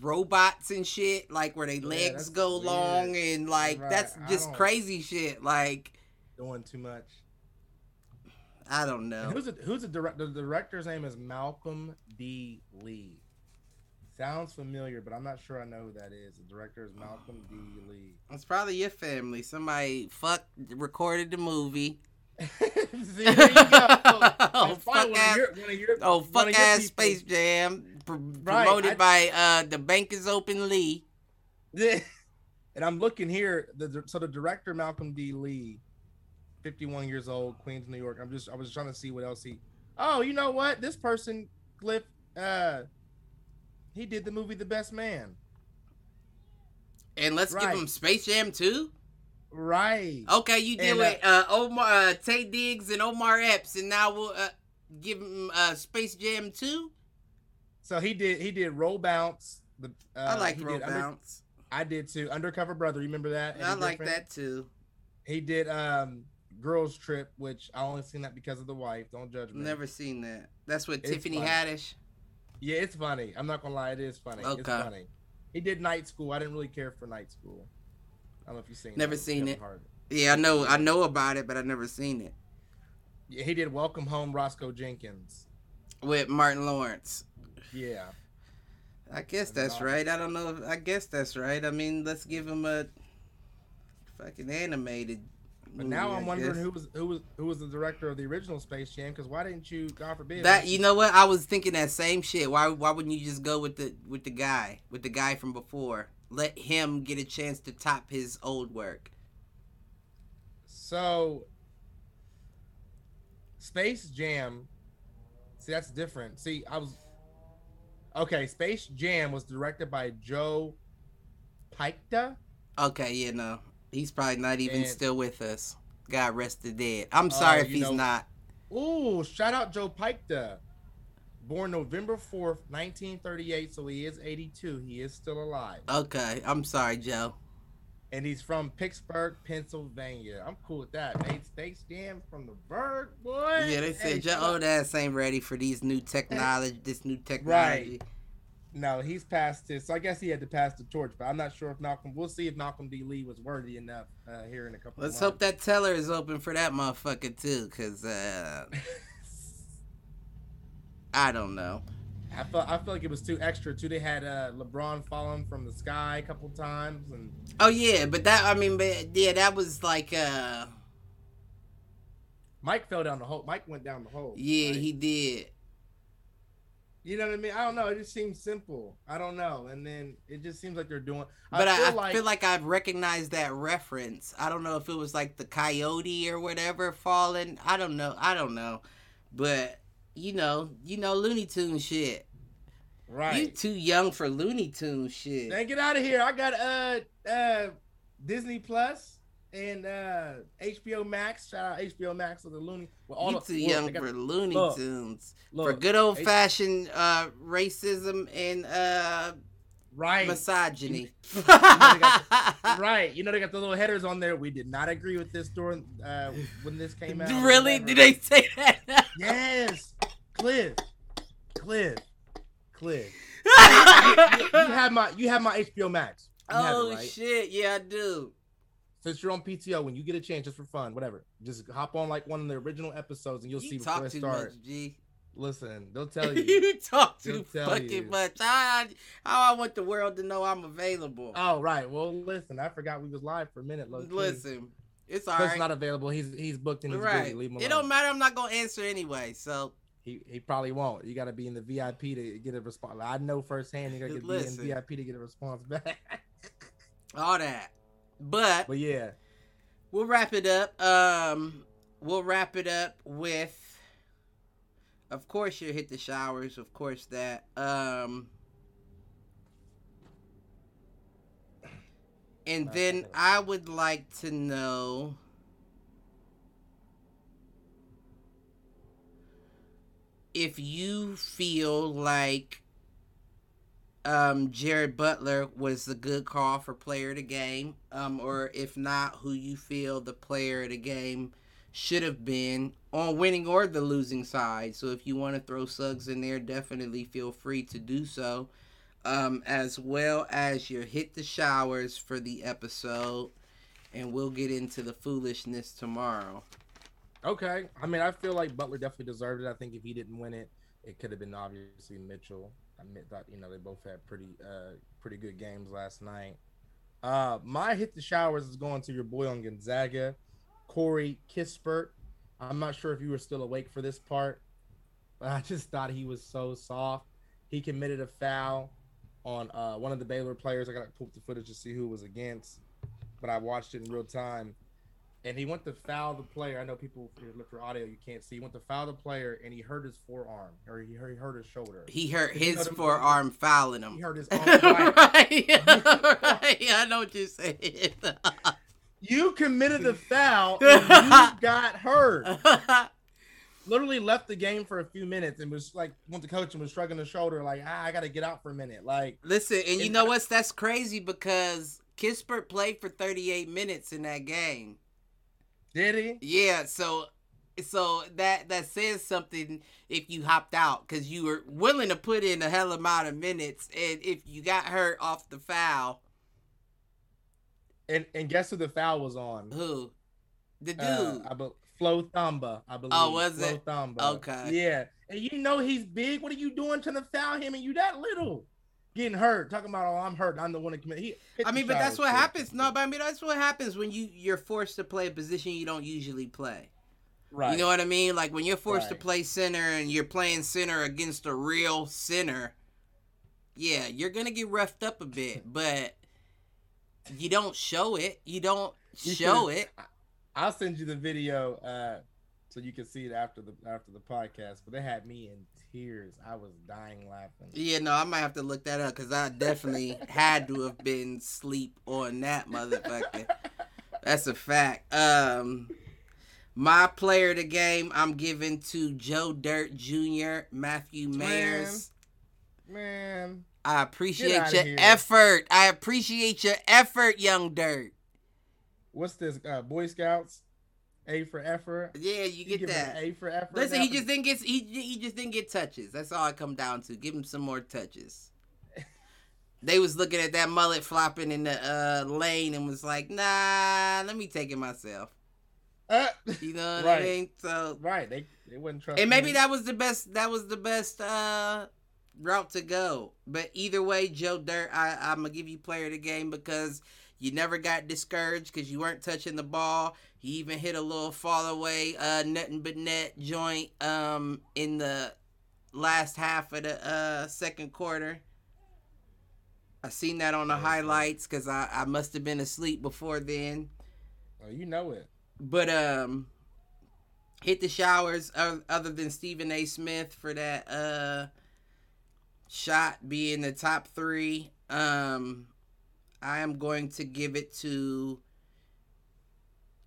robots and shit, like where they Yeah, legs that's go weird. long and like Right, that's just crazy shit. Like doing too much. I don't know. And who's the who's the director? The director's name is Malcolm D. Lee. Sounds familiar, but I'm not sure I know who that is. The director is Malcolm D. Lee. It's probably your family. Somebody fuck recorded the movie. There you go. oh fuck ass! your- one your- Oh one fuck ass people. Space Jam, pr- Right, promoted I- by uh the Bank is Open Lee. and I'm looking here. The so the director Malcolm D. Lee, 51 years old, Queens, New York. I'm just I was trying to see what else he. Oh, you know what? This person, Cliff, uh, he did the movie The Best Man. And let's Right. give him Space Jam too. Right. Okay, you did And, with uh, Omar uh, Taye Diggs and Omar Epps, and now we'll uh, give him uh, Space Jam two. So he did he did Roll Bounce. The uh, I like Roll did Bounce. I did too. Undercover Brother. You remember that? I like Griffin? that too. He did um Girls Trip, which I only seen that because of the wife. Don't judge me. Never seen that. That's with It's Tiffany funny. Haddish. Yeah, it's funny. I'm not gonna lie, it is funny. It's funny. He did Night School. I didn't really care for Night School. I don't know if you've seen. It. Never seen Kevin it. Hart. Yeah, I know. I know about it, but I've never seen it Yeah, he did Welcome Home, Roscoe Jenkins. with Martin Lawrence. Yeah, I guess that's right. I don't know. If, I guess that's right. I mean, let's give him a fucking animated. but movie, now I I'm wondering guess. who was who was who was the director of the original Space Jam? Because why didn't you, God forbid, That you know what? I was thinking that same shit. Why why wouldn't you just go with the with the guy with the guy from before? Let him get a chance to top his old work. So, Space Jam. See, that's different. See, I was okay. Space Jam was directed by Joe Pytka. Okay, yeah, no, he's probably not even And- still with us. God rest the dead. I'm uh, sorry Oh, if he's know- not. Ooh, shout out Joe Pytka. Born November 4th, 1938, so he is 82. He is still alive. Okay, I'm sorry, Joe. And he's from Pittsburgh, Pennsylvania. I'm cool with that. Made Space Jam from the Berg, boy. Yeah, they Hey, said your old ass ain't ready for these new technology. This new technology. Right. No, he's passed his. So I guess he had to pass the torch, but I'm not sure if Malcolm. We'll see if Malcolm D. Lee was worthy enough uh, here in a couple. Let's hope that teller is open for that motherfucker too, cause uh. I don't know. I felt I feel like it was too extra too. They had uh, LeBron falling from the sky a couple times, and Oh yeah, but that I mean, but yeah, that was like uh, Mike fell down the hole. Mike went down the hole. yeah, right? he did. You know what I mean? I don't know. It just seems simple. I don't know. And then it just seems like they're doing. But I, feel I like, feel like I've recognized that reference. I don't know if it was like the coyote or whatever falling. I don't know. I don't know. But you know, you know Looney Tune shit. Right. You too young for Looney Tune shit. Then get out of here. I got uh uh Disney Plus and uh HBO Max. Shout out HBO Max of the Looney. Well, all You the- too young got- for Looney look, Tunes. look, for good old H- fashioned uh, racism and uh, right. misogyny. Right, you know they got the little headers on there. We did not agree with this during uh, when this came out. really? Did they say that? Yes, Cliff, Cliff, Cliff. you, you have my you have my HBO Max. You have it, oh right? shit! Yeah, I do. Since you're on PTO, when you get a chance, just for fun, whatever, just hop on like one of the original episodes, and you'll see You before talk it too starts. much, G. Listen, they'll tell you. you talk too fucking you. much. How, how I want the world to know I'm available. oh right, well listen, I forgot we was live for a minute. Low Listen, it's all right. not available. He's he's booked and he's right. busy. Leave him alone. It don't matter. I'm not gonna answer anyway. So He he probably won't. You got to be in the VIP to get a response. I know firsthand you got to be in. VIP to get a response back. all that. But but yeah, we'll wrap it up. Um, we'll wrap it up with. Of course, you hit the showers. Of course, that. Um, and then. I would like to know. If you feel like um, Jared Butler was the good call for player of the game, um, or if not, who you feel the player of the game should have been on winning or the losing side. So if you want to throw Suggs in there, definitely feel free to do so. Um, as well as your hit the showers for the episode, and we'll get into the foolishness tomorrow. Okay. I mean, I feel like Butler definitely deserved it. I think if he didn't win it, it could have been obviously Mitchell. I thought you know they both had pretty uh pretty good games last night. Uh, my hit the showers is going to your boy on Gonzaga, Corey Kispert. I'm not sure if you were still awake for this part, but I just thought he was so soft. He committed a foul on uh, one of the Baylor players. I got to pull up the footage to see who was against, but I watched it in real time. And he went to foul the player. I know people look for audio, you can't see. He went to foul the player, and he hurt his forearm, or he hurt, he hurt his shoulder. He hurt his forearm fouling him. He hurt his arm. right. right. I know what you're saying. you committed the foul, and you got hurt literally left the game for a few minutes and was like went to coach and was shrugging his shoulder like ah, I got to get out for a minute. Like listen, and, and you know what's that's crazy because Kispert played for 38 minutes in that game. Did he? Yeah. So so that that says something if you hopped out because you were willing to put in a hell amount of minutes and if you got hurt off the foul. And and guess who the foul was on? Who? The uh, dude. Uh, I be- Flo Thamba, I believe. Oh, was it Flo it? Thamba. Okay. Yeah. And you know he's big. What are you doing trying to foul him and you that little? Getting hurt, talking about oh I'm hurt. I'm the one that committed. I mean, but that's what happens. No, but I mean that's what happens when you you're forced to play a position you don't usually play. Right. You know what I mean? Like when you're forced right. to play center and you're playing center against a real center, yeah, you're gonna get roughed up a bit, but you don't show it. You don't you show it. I'll send you the video uh, so you can see it after the after the podcast. But they had me in tears. I was dying laughing. Yeah, no, I might have to look that up because I definitely had to have been sleep on that motherfucker. That's a fact. Um, my player of the game, I'm giving to Joe Dirt Jr., Matthew Mayers. Man, man. I appreciate your here. effort. I appreciate your effort, young Dirt what's this? Uh, Boy Scouts. A for effort. Yeah, you get that. A for effort. Listen, he just didn't get he he just didn't get touches. That's all I come down to. Give him some more touches. they was looking at that mullet flopping in the uh, lane and was like, "Nah, let me take it myself." Uh, you know what right. I mean? So right, they they wouldn't trust. And maybe me. that was the best. That was the best uh, route to go. But either way, Joe Dirt, I I'm gonna give you player of the game because you never got discouraged because you weren't touching the ball. He even hit a little fall away, uh, nothing but net joint um, in the last half of the uh, second quarter. I seen that on the highlights because I, I must have been asleep before then. Oh, you know it. But um, hit the showers other than Stephen A. Smith for that uh shot being the top three. Um, I am going to give it to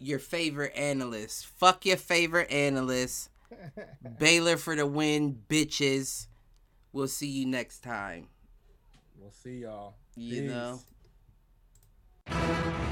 your favorite analyst. Fuck your favorite analyst. Baylor for the win, bitches. We'll see you next time. We'll see y'all. You Peace. know.